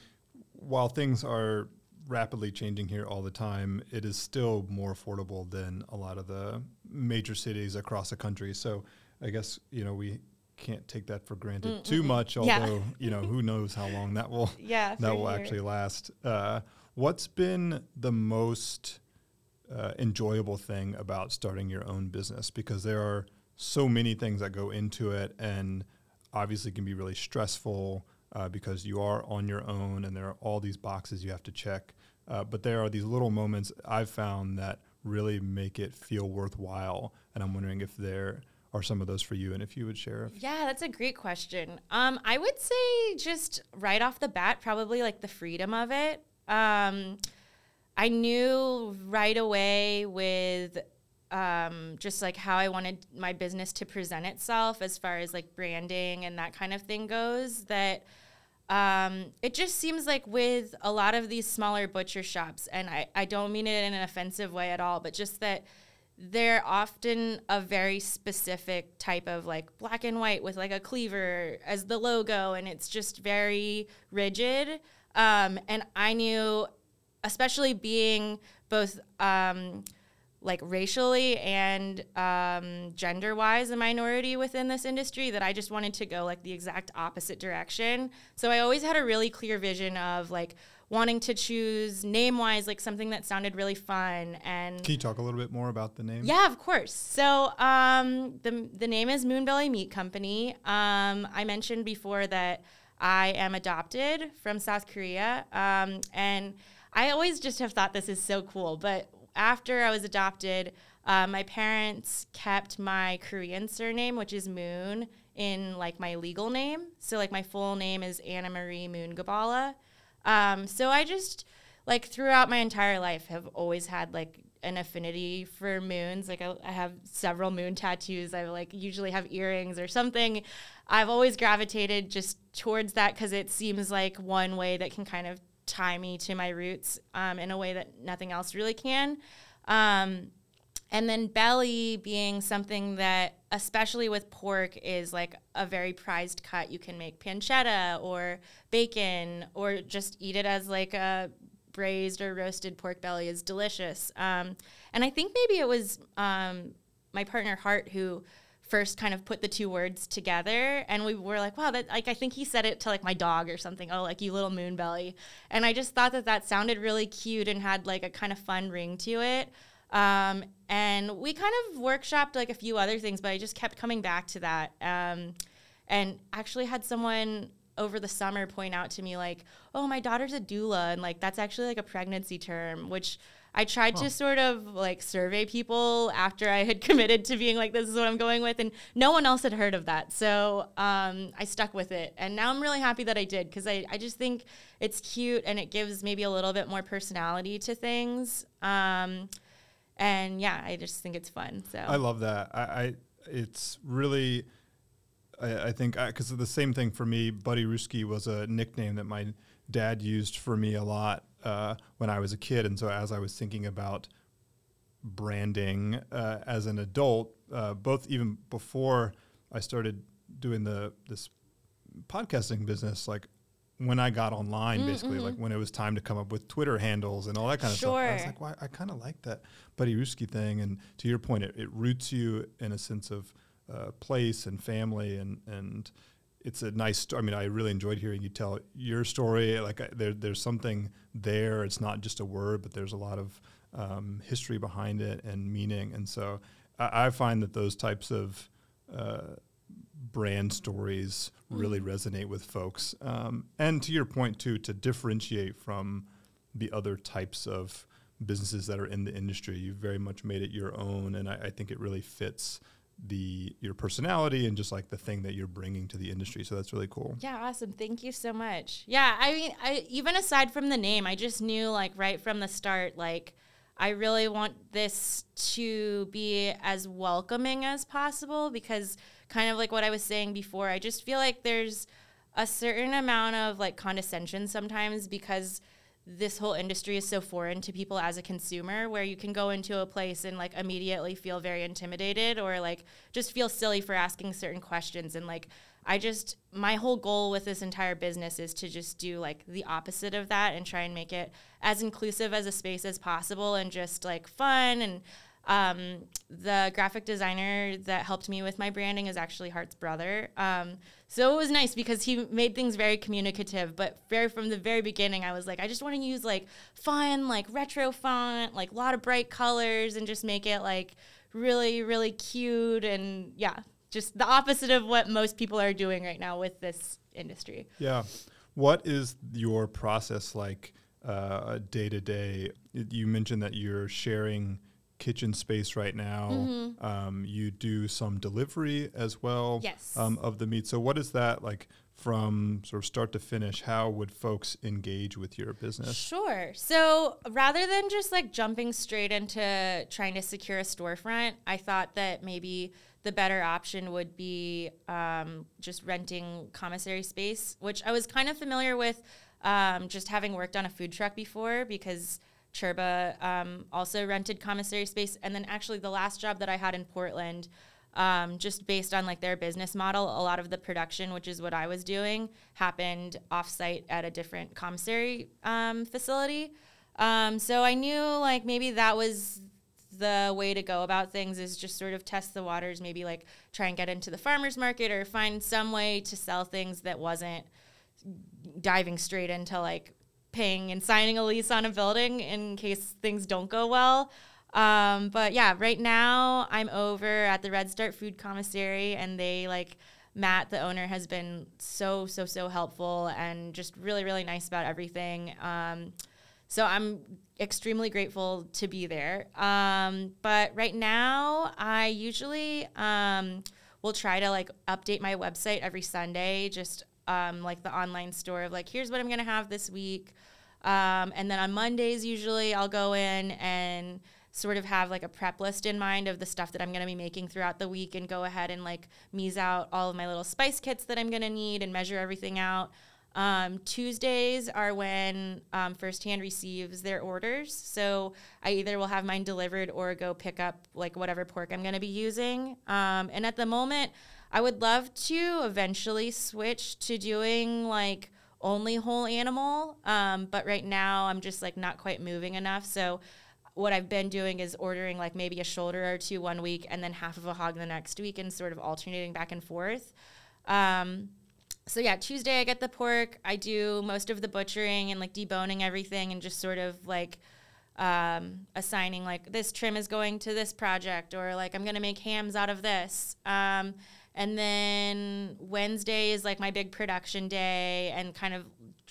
while things are rapidly changing here all the time, it is still more affordable than a lot of the major cities across the country. So I guess you know we can't take that for granted mm too much. Although yeah. you know who knows how long that will yeah, that will actually last. Uh, what's been the most uh, enjoyable thing about starting your own business? Because there are so many things that go into it, and obviously can be really stressful. Uh, because you are on your own and there are all these boxes you have to check. Uh, but there are these little moments I've found that really make it feel worthwhile. And I'm wondering if there are some of those for you and if you would share. Yeah, that's a great question. Um, I would say just right off the bat, probably like the freedom of it. Um, I knew right away with um, just like how I wanted my business to present itself as far as like branding and that kind of thing goes that um, it just seems like with a lot of these smaller butcher shops, and I, I don't mean it in an offensive way at all, but just that they're often a very specific type of like black and white with like a cleaver as the logo, and it's just very rigid. Um, and I knew, especially being both um, like racially and um, gender wise a minority within this industry that I just wanted to go like the exact opposite direction. So I always had a really clear vision of like wanting to choose name wise like something that sounded really fun and Can you talk a little bit more about the name? Yeah, of course. So um, the the name is Moonbelly Meat Company. Um, I mentioned before that I am adopted from South Korea um, and I always just have thought this is so cool, but after I was adopted, uh, my parents kept my Korean surname, which is Moon, in like my legal name. So like my full name is Anna Marie Moon Gibala. Um, so I just like throughout my entire life have always had like an affinity for moons. Like I, I, have several moon tattoos. I like usually have earrings or something. I've always gravitated just towards that because it seems like one way that can kind of tie me to my roots um, in a way that nothing else really can. Um, and then belly being something that, especially with pork, is like a very prized cut. You can make pancetta or bacon or just eat it as like a braised or roasted pork belly is delicious. Um, and I think maybe it was um, my partner Hart who first kind of put the two words together and we were like wow that like i think he said it to like my dog or something oh like you little moon belly and i just thought that that sounded really cute and had like a kind of fun ring to it um, and we kind of workshopped like a few other things but i just kept coming back to that um, and actually had someone over the summer point out to me like oh my daughter's a doula and like that's actually like a pregnancy term which I tried huh. to sort of like survey people after I had committed to being like, this is what I'm going with. And no one else had heard of that. So um, I stuck with it. And now I'm really happy that I did because I, I just think it's cute and it gives maybe a little bit more personality to things. Um, and yeah, I just think it's fun. So I love that. I, I it's really, I, I think, because the same thing for me, Buddy Ruski was a nickname that my dad used for me a lot uh, when I was a kid, and so as I was thinking about branding uh, as an adult, uh, both even before I started doing the this podcasting business, like when I got online, mm, basically, mm-hmm. like when it was time to come up with Twitter handles and all that kind of sure. stuff. I was like, well, I kind of like that Buddy Ruski thing. And to your point, it, it roots you in a sense of uh, place and family and and it's a nice. Sto- I mean, I really enjoyed hearing you tell your story. Like I, there, there's something there. It's not just a word, but there's a lot of um, history behind it and meaning. And so I, I find that those types of uh, brand stories really mm. resonate with folks. Um, and to your point too, to differentiate from the other types of businesses that are in the industry, you've very much made it your own, and I, I think it really fits the your personality and just like the thing that you're bringing to the industry. So that's really cool. Yeah, awesome. Thank you so much. Yeah, I mean, I even aside from the name, I just knew like right from the start like I really want this to be as welcoming as possible because, kind of like what I was saying before, I just feel like there's a certain amount of like condescension sometimes because this whole industry is so foreign to people as a consumer where you can go into a place and like immediately feel very intimidated or like just feel silly for asking certain questions. And like I just my whole goal with this entire business is to just do like the opposite of that and try and make it as inclusive as a space as possible and just like fun and um, the graphic designer that helped me with my branding is actually Hart's brother. Um, so it was nice because he made things very communicative. But very from the very beginning, I was like, I just want to use like fun, like retro font, like a lot of bright colors, and just make it like really, really cute. And yeah, just the opposite of what most people are doing right now with this industry. Yeah. What is your process like uh, day to day? You mentioned that you're sharing kitchen space right now. Mm-hmm. Um, you do some delivery as well yes. um, of the meat. So, what is that like from sort of start to finish? How would folks engage with your business? Sure. So, rather than just like jumping straight into trying to secure a storefront, I thought that maybe the better option would be um, just renting commissary space, which I was kind of familiar with um, just having worked on a food truck before because Chirba um, also rented commissary space. And then actually the last job that I had in Portland, um, just based on like their business model, a lot of the production, which is what I was doing, happened offsite at a different commissary um, facility. Um, so I knew like maybe that was the way to go about things is just sort of test the waters, maybe like try and get into the farmer's market or find some way to sell things that wasn't diving straight into like paying and signing a lease on a building in case things don't go well. Um, but yeah, right now I'm over at the Red Start Food Commissary, and they like Matt, the owner, has been so so so helpful and just really really nice about everything. Um, so I'm extremely grateful to be there. Um, but right now, I usually um, will try to like update my website every Sunday, just um, like the online store of like, here's what I'm gonna have this week. Um, and then on Mondays, usually I'll go in and sort of have like a prep list in mind of the stuff that I'm going to be making throughout the week and go ahead and like muse out all of my little spice kits that I'm going to need and measure everything out. Um, Tuesdays are when um, Firsthand receives their orders. So I either will have mine delivered or go pick up like whatever pork I'm going to be using. Um, and at the moment, I would love to eventually switch to doing like only whole animal. Um, but right now, I'm just like not quite moving enough. So what I've been doing is ordering like maybe a shoulder or two one week and then half of a hog the next week and sort of alternating back and forth. Um, so yeah, Tuesday I get the pork. I do most of the butchering and like deboning everything and just sort of like um, assigning like this trim is going to this project or like I'm gonna make hams out of this. Um, and then Wednesday is like my big production day and kind of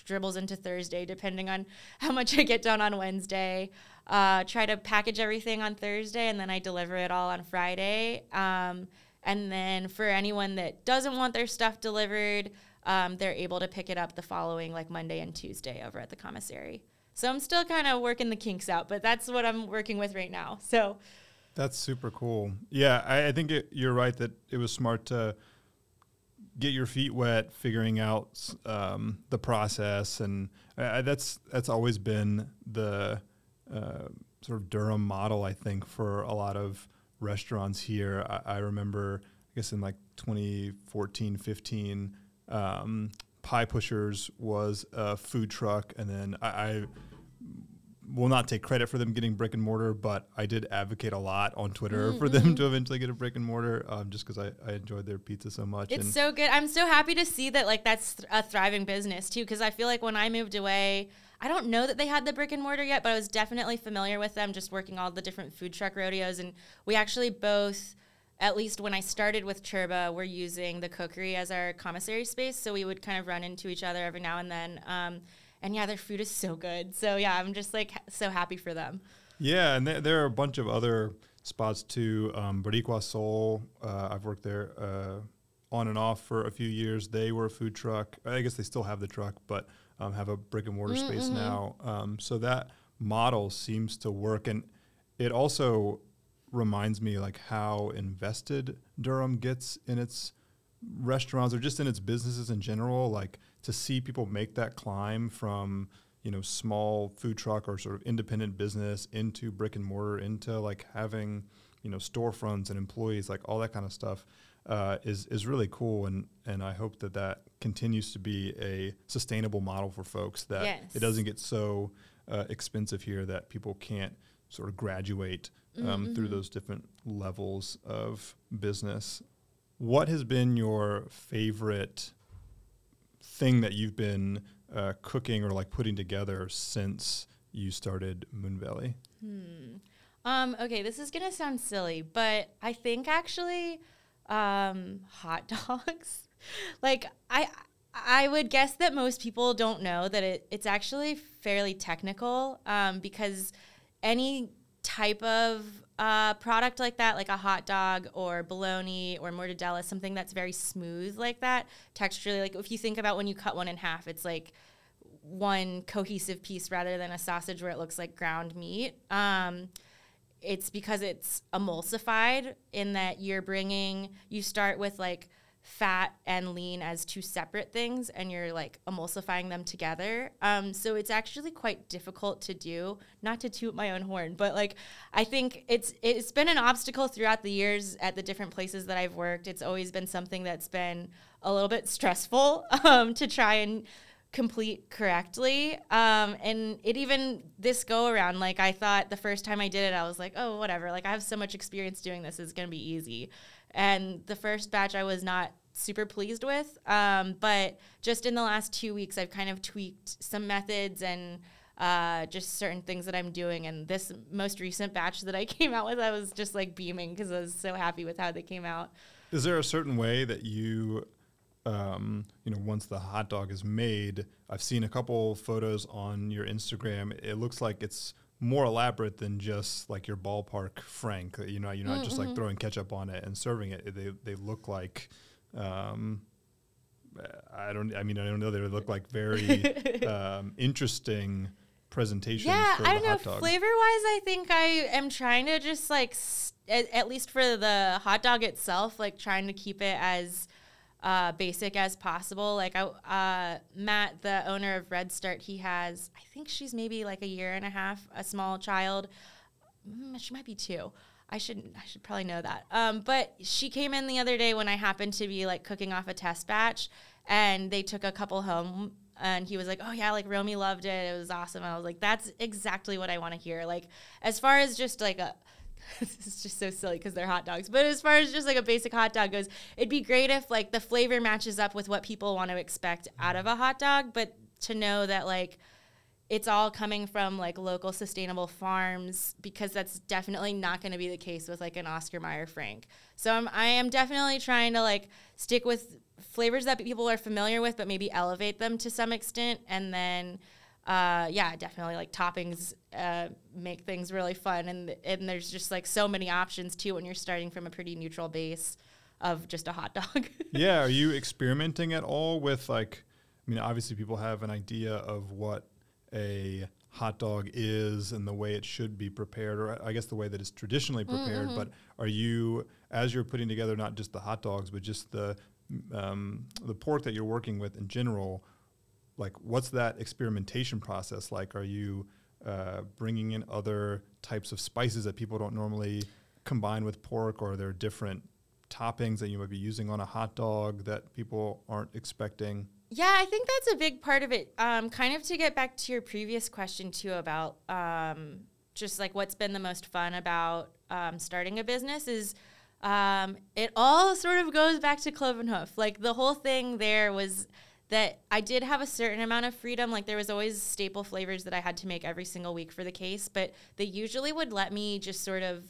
dribbles into Thursday depending on how much I get done on Wednesday. Uh, try to package everything on Thursday and then I deliver it all on Friday. Um, and then for anyone that doesn't want their stuff delivered, um, they're able to pick it up the following like Monday and Tuesday over at the commissary. So I'm still kind of working the kinks out, but that's what I'm working with right now. So that's super cool. Yeah, I, I think it, you're right that it was smart to get your feet wet, figuring out um, the process, and that's that's always been the uh, sort of Durham model. I think for a lot of restaurants here, I, I remember, I guess in like 2014, 15. Um, Pie Pushers was a food truck, and then I, I will not take credit for them getting brick and mortar, but I did advocate a lot on Twitter mm-hmm. for them to eventually get a brick and mortar, um, just because I, I enjoyed their pizza so much. It's so good. I'm so happy to see that like that's a thriving business too, because I feel like when I moved away, I don't know that they had the brick and mortar yet, but I was definitely familiar with them, just working all the different food truck rodeos, and we actually both. At least when I started with Chirba, we're using the cookery as our commissary space, so we would kind of run into each other every now and then. Um, and yeah, their food is so good. So yeah, I'm just like so happy for them. Yeah, and th- there are a bunch of other spots too. Um, Boricua Soul, uh, I've worked there uh, on and off for a few years. They were a food truck. I guess they still have the truck, but um, have a brick and mortar mm-hmm. space now. Um, so that model seems to work. And it also reminds me like how invested Durham gets in its restaurants or just in its businesses in general. Like to see people make that climb from you know small food truck or sort of independent business into brick and mortar into like having you know storefronts and employees like all that kind of stuff uh, is is really cool and and I hope that that continues to be a sustainable model for folks that Yes. it doesn't get so uh, expensive here that people can't sort of graduate um, through those different levels of business. What has been your favorite thing that you've been uh, cooking or like putting together since you started Moonbelly? Um, okay, this is gonna sound silly, but I think actually um, hot dogs. like I I would guess that most people don't know that it, it's actually fairly technical um, because any type of uh, product like that, like a hot dog or bologna or mortadella, something that's very smooth like that, texturally, like if you think about when you cut one in half, it's like one cohesive piece rather than a sausage where it looks like ground meat. Um, it's because it's emulsified in that you're bringing, you start with like fat and lean as two separate things and you're like emulsifying them together. Um, so it's actually quite difficult to do, not to toot my own horn, but like I think it's it's been an obstacle throughout the years at the different places that I've worked. It's always been something that's been a little bit stressful um, to try and complete correctly. Um, and it even this go around, like I thought the first time I did it, I was like, oh, whatever. Like I have so much experience doing this, it's gonna be easy. And the first batch I was not super pleased with. Um, but just in the last two weeks, I've kind of tweaked some methods and uh, just certain things that I'm doing. And this most recent batch that I came out with, I was just like beaming because I was so happy with how they came out. Is there a certain way that you, um, you know, once the hot dog is made, I've seen a couple photos on your Instagram. It looks like it's more elaborate than just like your ballpark Frank. You know, you're not just like throwing ketchup on it and serving it. They they look like. Um, I don't. I mean, I don't know. They look like very um, interesting presentations. Yeah, I don't know. Flavor wise, I think I am trying to just like, s- at, at least for the hot dog itself, like trying to keep it as uh, basic as possible. Like, I, uh, Matt, the owner of Red Start, he has, I think she's maybe like a year and a half, a small child. Mm, she might be two. I should I should probably know that. Um, but she came in the other day when I happened to be like cooking off a test batch, and they took a couple home. And he was like, "Oh yeah, like Romy loved it. It was awesome." I was like, "That's exactly what I want to hear." Like as far as just like a this is just so silly because they're hot dogs. But as far as just like a basic hot dog goes, it'd be great if like the flavor matches up with what people want to expect out of a hot dog. But to know that like it's all coming from like local sustainable farms because that's definitely not going to be the case with like an Oscar Mayer Frank. So I'm, I am definitely trying to like stick with flavors that people are familiar with, but maybe elevate them to some extent. And then, uh, yeah, definitely like toppings uh, make things really fun. And, and there's just like so many options too when you're starting from a pretty neutral base of just a hot dog. yeah, are you experimenting at all with like? I mean, obviously, people have an idea of what a hot dog is and the way it should be prepared, or I guess the way that it's traditionally prepared. But are you, as you're putting together not just the hot dogs, but just the um, the pork that you're working with in general? Like, what's that experimentation process like? Are you uh, bringing in other types of spices that people don't normally combine with pork, or are there different toppings that you might be using on a hot dog that people aren't expecting? Yeah, I think that's a big part of it. Um, kind of to get back to your previous question too about um, just like what's been the most fun about um, starting a business is um, it all sort of goes back to Clove & Hoof. Like the whole thing there was that I did have a certain amount of freedom. Like there was always staple flavors that I had to make every single week for the case, but they usually would let me just sort of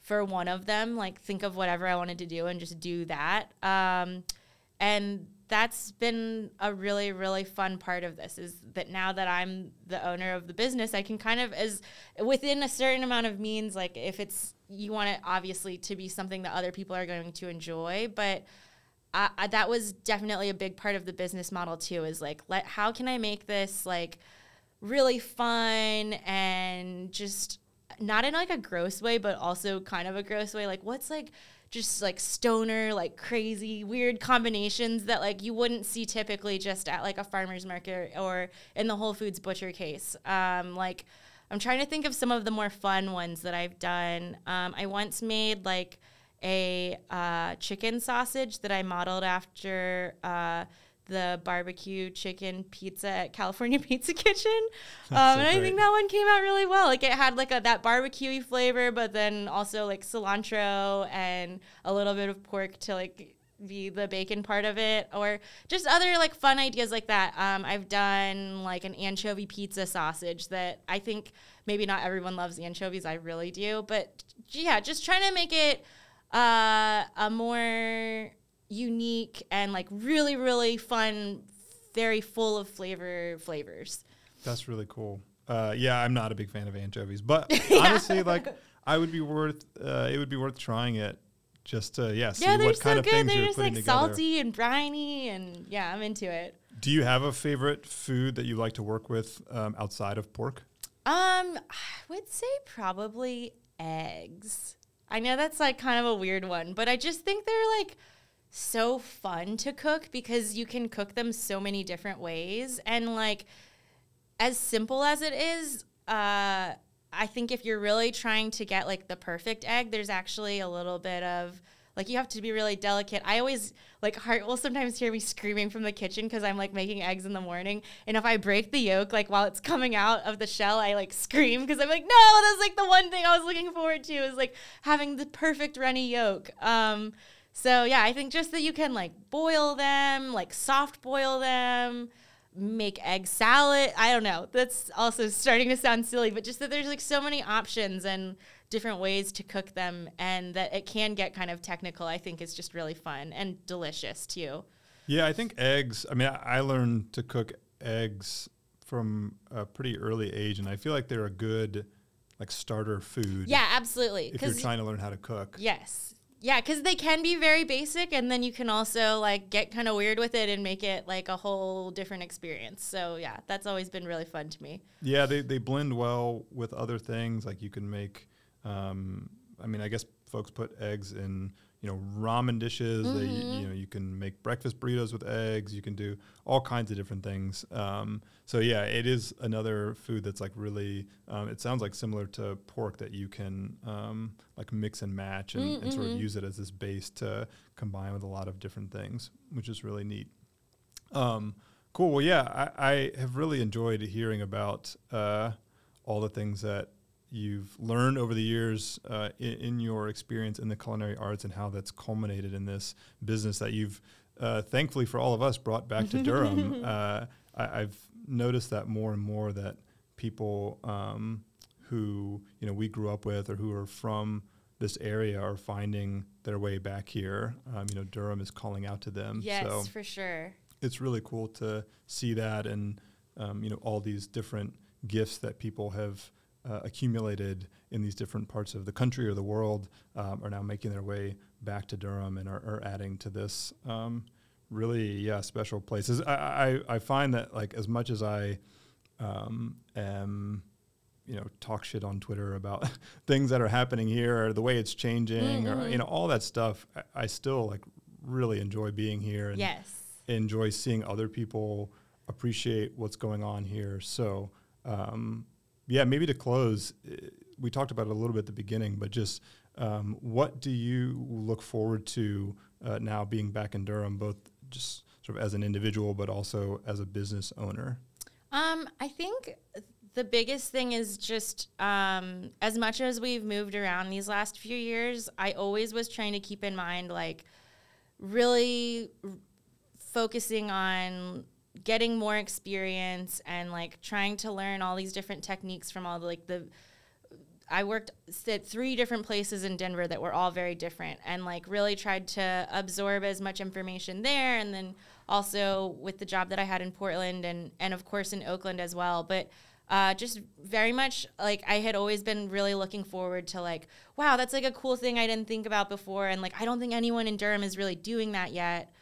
for one of them, like think of whatever I wanted to do and just do that. Um, and that's been a really really fun part of this is that now that i'm the owner of the business i can kind of as within a certain amount of means like if it's you want it obviously to be something that other people are going to enjoy but I, I, that was definitely a big part of the business model too is like let how can i make this like really fun and just not in like a gross way, but also kind of a gross way. Like, what's like just like stoner, like crazy, weird combinations that like you wouldn't see typically just at like a farmer's market or in the Whole Foods butcher case. Um, like, I'm trying to think of some of the more fun ones that I've done. Um, I once made like a uh, chicken sausage that I modeled after. Uh, the barbecue chicken pizza at California Pizza Kitchen. Um, so and I think that one came out really well. Like it had like a, that barbecuey flavor, but then also like cilantro and a little bit of pork to like be the bacon part of it or just other like fun ideas like that. Um, I've done like an anchovy pizza sausage that I think maybe not everyone loves anchovies. I really do. But yeah, just trying to make it uh, a more unique and like really really fun very full of flavor flavors that's really cool uh, yeah i'm not a big fan of anchovies but yeah. honestly like i would be worth uh, it would be worth trying it just to yeah see yeah, what so kind of good. things they're you're just putting like together. salty and briny and yeah i'm into it do you have a favorite food that you like to work with um, outside of pork um i would say probably eggs i know that's like kind of a weird one but i just think they're like so fun to cook because you can cook them so many different ways. And like as simple as it is uh I think if you're really trying to get like the perfect egg, there's actually a little bit of like you have to be really delicate. I always like Hart will sometimes hear me screaming from the kitchen because I'm like making eggs in the morning, and if I break the yolk like while it's coming out of the shell, I like scream because I'm like, no, that's like the one thing I was looking forward to is like having the perfect runny yolk. Um, so yeah, I think just that you can like boil them, like soft boil them, make egg salad. I don't know. That's also starting to sound silly, but just that there's like so many options and different ways to cook them and that it can get kind of technical, I think is just really fun and delicious too. Yeah, I think eggs, I mean, I learned to cook eggs from a pretty early age and I feel like they're a good like starter food. Yeah, absolutely. If you're trying to learn how to cook. Yes. Yeah, because they can be very basic, and then you can also like get kind of weird with it and make it like a whole different experience. So yeah, that's always been really fun to me. Yeah, they they blend well with other things. Like you can make, um, I mean, I guess folks put eggs in you know ramen dishes. Mm-hmm. They, you know you can make breakfast burritos with eggs. You can do all kinds of different things. Um, so yeah, it is another food that's like really. Um, it sounds like similar to pork that you can um, like mix and match and, mm-hmm. and, sort of use it as this base to combine with a lot of different things, which is really neat. Um, cool. Well, yeah, I, I, have really enjoyed hearing about uh, all the things that you've learned over the years uh, in, in, your experience in the culinary arts and how that's culminated in this business that you've uh, thankfully for all of us brought back to Durham. Uh, I, have noticed that more and more that people um, who you know we grew up with or who are from this area are finding their way back here. Um, you know, Durham is calling out to them. Yes, so for sure. It's really cool to see that and um, you know all these different gifts that people have uh, accumulated in these different parts of the country or the world um, are now making their way back to Durham and are, are adding to this um, really yeah special places. I, I, I find that like as much as I um, am you know talk shit on Twitter about things that are happening here or the way it's changing mm-hmm. or you know all that stuff, I, I, still like really enjoy being here and yes. enjoy seeing other people appreciate what's going on here. So um, yeah, maybe to close, eh, we talked about it a little bit at the beginning, but just um, what do you look forward to uh, now being back in Durham, both just sort of as an individual, but also as a business owner? Um, I think the biggest thing is just um, as much as we've moved around these last few years, I always was trying to keep in mind like really r- focusing on getting more experience and like trying to learn all these different techniques from all the like the I worked at three different places in Denver that were all very different and like really tried to absorb as much information there and then also with the job that I had in Portland and and of course in Oakland as well. But uh, just very much like I had always been really looking forward to like wow that's like a cool thing I didn't think about before and like I don't think anyone in Durham is really doing that yet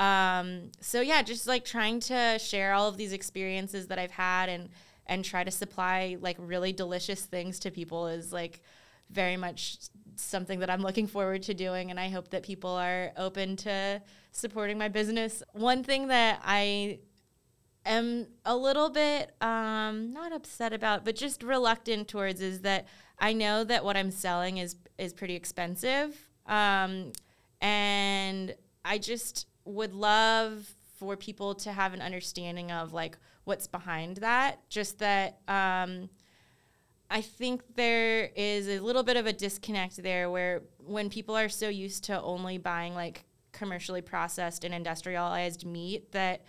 um, so yeah, just like trying to share all of these experiences that I've had and and try to supply like really delicious things to people is like very much something that I'm looking forward to doing. And I hope that people are open to supporting my business. One thing that I am a little bit um, not upset about, but just reluctant towards is that I know that what I'm selling is is pretty expensive, um, and I just would love for people to have an understanding of like what's behind that. Just that um, I think there is a little bit of a disconnect there where when people are so used to only buying like commercially processed and industrialized meat that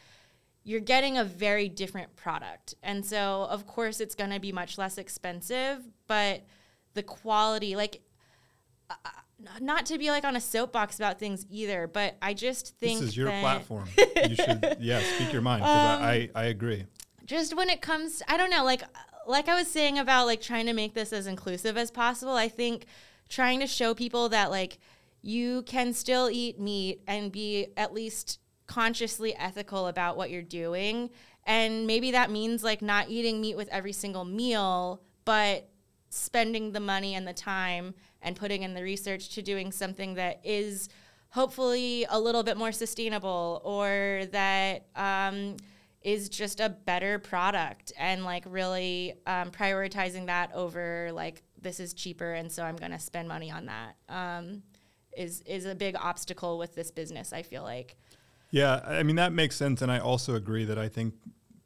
you're getting a very different product. And so, of course, it's going to be much less expensive, but the quality, like, not to be like on a soapbox about things either, but I just think this is your platform. you should, yeah, speak your mind because um, I, I agree. Just when it comes, to, I don't know, like, like I was saying about like trying to make this as inclusive as possible. I think trying to show people that like you can still eat meat and be at least consciously ethical about what you're doing. And maybe that means like not eating meat with every single meal, but spending the money and the time and putting in the research to doing something that is hopefully a little bit more sustainable or that um, is just a better product and like really um, prioritizing that over like this is cheaper and so I'm going to spend money on that um, is is a big obstacle with this business. I feel like. Yeah, I mean that makes sense, and I also agree that I think,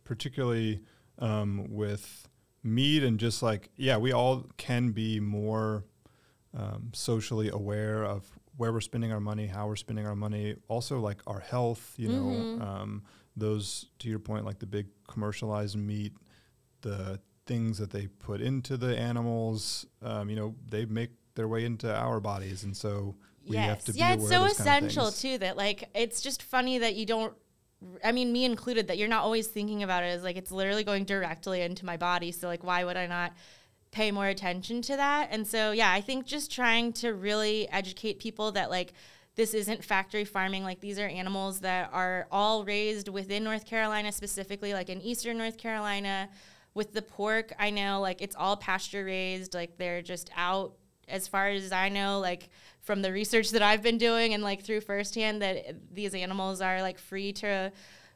particularly um, with meat and just like yeah, we all can be more um, socially aware of where we're spending our money, how we're spending our money, also like our health. You mm-hmm. know, um, those to your point, like the big commercialized meat, the things that they put into the animals. Um, you know, they make their way into our bodies, and so we yes. have to yeah, it's so essential too that like it's just funny that you don't I mean, me included, that you're not always thinking about it as like it's literally going directly into my body. So, like, why would I not pay more attention to that? And so, yeah, I think just trying to really educate people that, like, this isn't factory farming. Like, these are animals that are all raised within North Carolina, specifically, like in Eastern North Carolina. With the pork, I know, like, it's all pasture raised. Like, they're just out, as far as I know, like, from the research that I've been doing and like through Firsthand that these animals are like free to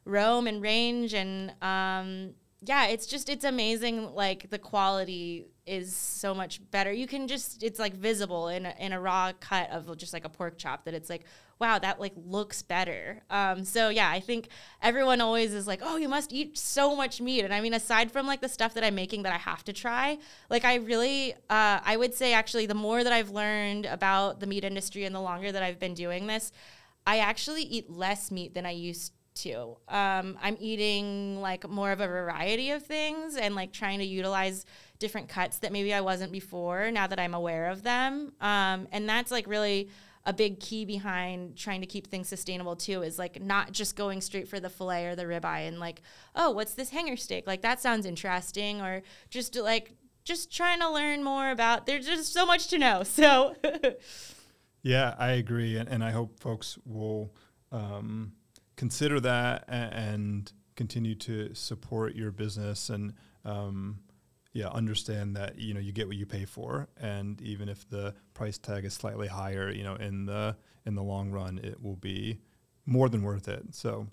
roam and range and um, yeah, it's just it's amazing. Like the quality is so much better. You can just it's like visible in a, in a raw cut of just like a pork chop that it's like wow that like looks better. Um, so yeah, I think everyone always is like oh you must eat so much meat. And I mean aside from like the stuff that I'm making that I have to try, like I really uh, I would say actually the more that I've learned about the meat industry and the longer that I've been doing this, I actually eat less meat than I used Um, I'm eating like more of a variety of things and like trying to utilize different cuts that maybe I wasn't before now that I'm aware of them. Um, and that's like really a big key behind trying to keep things sustainable too is like not just going straight for the fillet or the ribeye and like, oh, what's this hanger steak? Like that sounds interesting. Or just like, just trying to learn more about there's just so much to know. So Yeah, I agree. And, and I hope folks will um, consider that and continue to support your business and um, yeah understand that you know you get what you pay for and even if the price tag is slightly higher you know in the in the long run it will be more than worth it so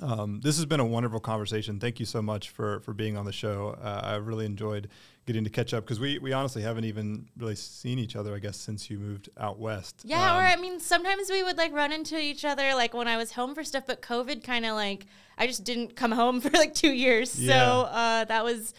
um, this has been a wonderful conversation. Thank you so much for for being on the show. Uh, I really enjoyed getting to catch up because we we honestly haven't even really seen each other. I guess since you moved out west. Yeah, um, or I mean, sometimes we would like run into each other like when I was home for stuff, but COVID kind of like I just didn't come home for like two years, yeah. so uh, that was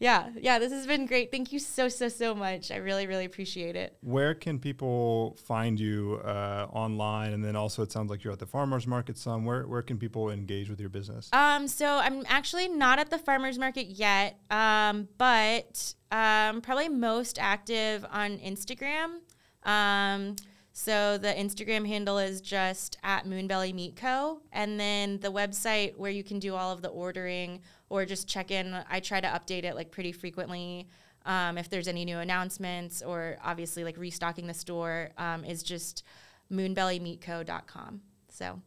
yeah, yeah, this has been great. Thank you so, so, so much. I really, really appreciate it. Where can people find you uh, online? And then also, it sounds like you're at the farmers market some. Where, where can people engage with your business? Um, so I'm actually not at the farmers market yet, um, but um, probably most active on Instagram. Um, so the Instagram handle is just at Moonbelly Meat Co. And then the website where you can do all of the ordering or just check in. I try to update it like pretty frequently. Um, if there's any new announcements or obviously like restocking the store um, is just moonbellymeatco.com. So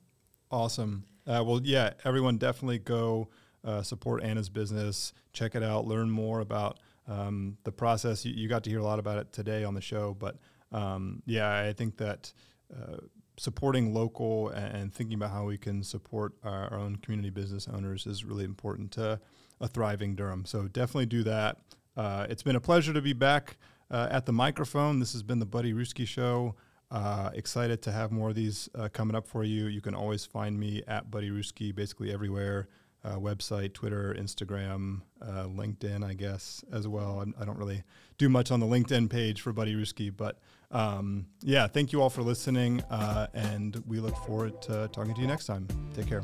awesome. Uh, well, yeah, everyone definitely go uh, support Anna's business. Check it out. Learn more about um, the process. You, you, got to hear a lot about it today on the show, but um, yeah, I think that uh, supporting local and, thinking about how we can support our, our, own community business owners is really important to a thriving Durham. So definitely do that. Uh, it's been a pleasure to be back uh, at the microphone. This has been the Buddy Ruski Show. Uh, excited to have more of these uh, coming up for you. You can always find me at Buddy Ruski basically everywhere uh, website, Twitter, Instagram, uh, LinkedIn, I guess, as well. I'm, I do not really do much on the LinkedIn page for Buddy Ruski, but um, yeah, thank you all for listening. Uh, and we look forward to talking to you next time. Take care.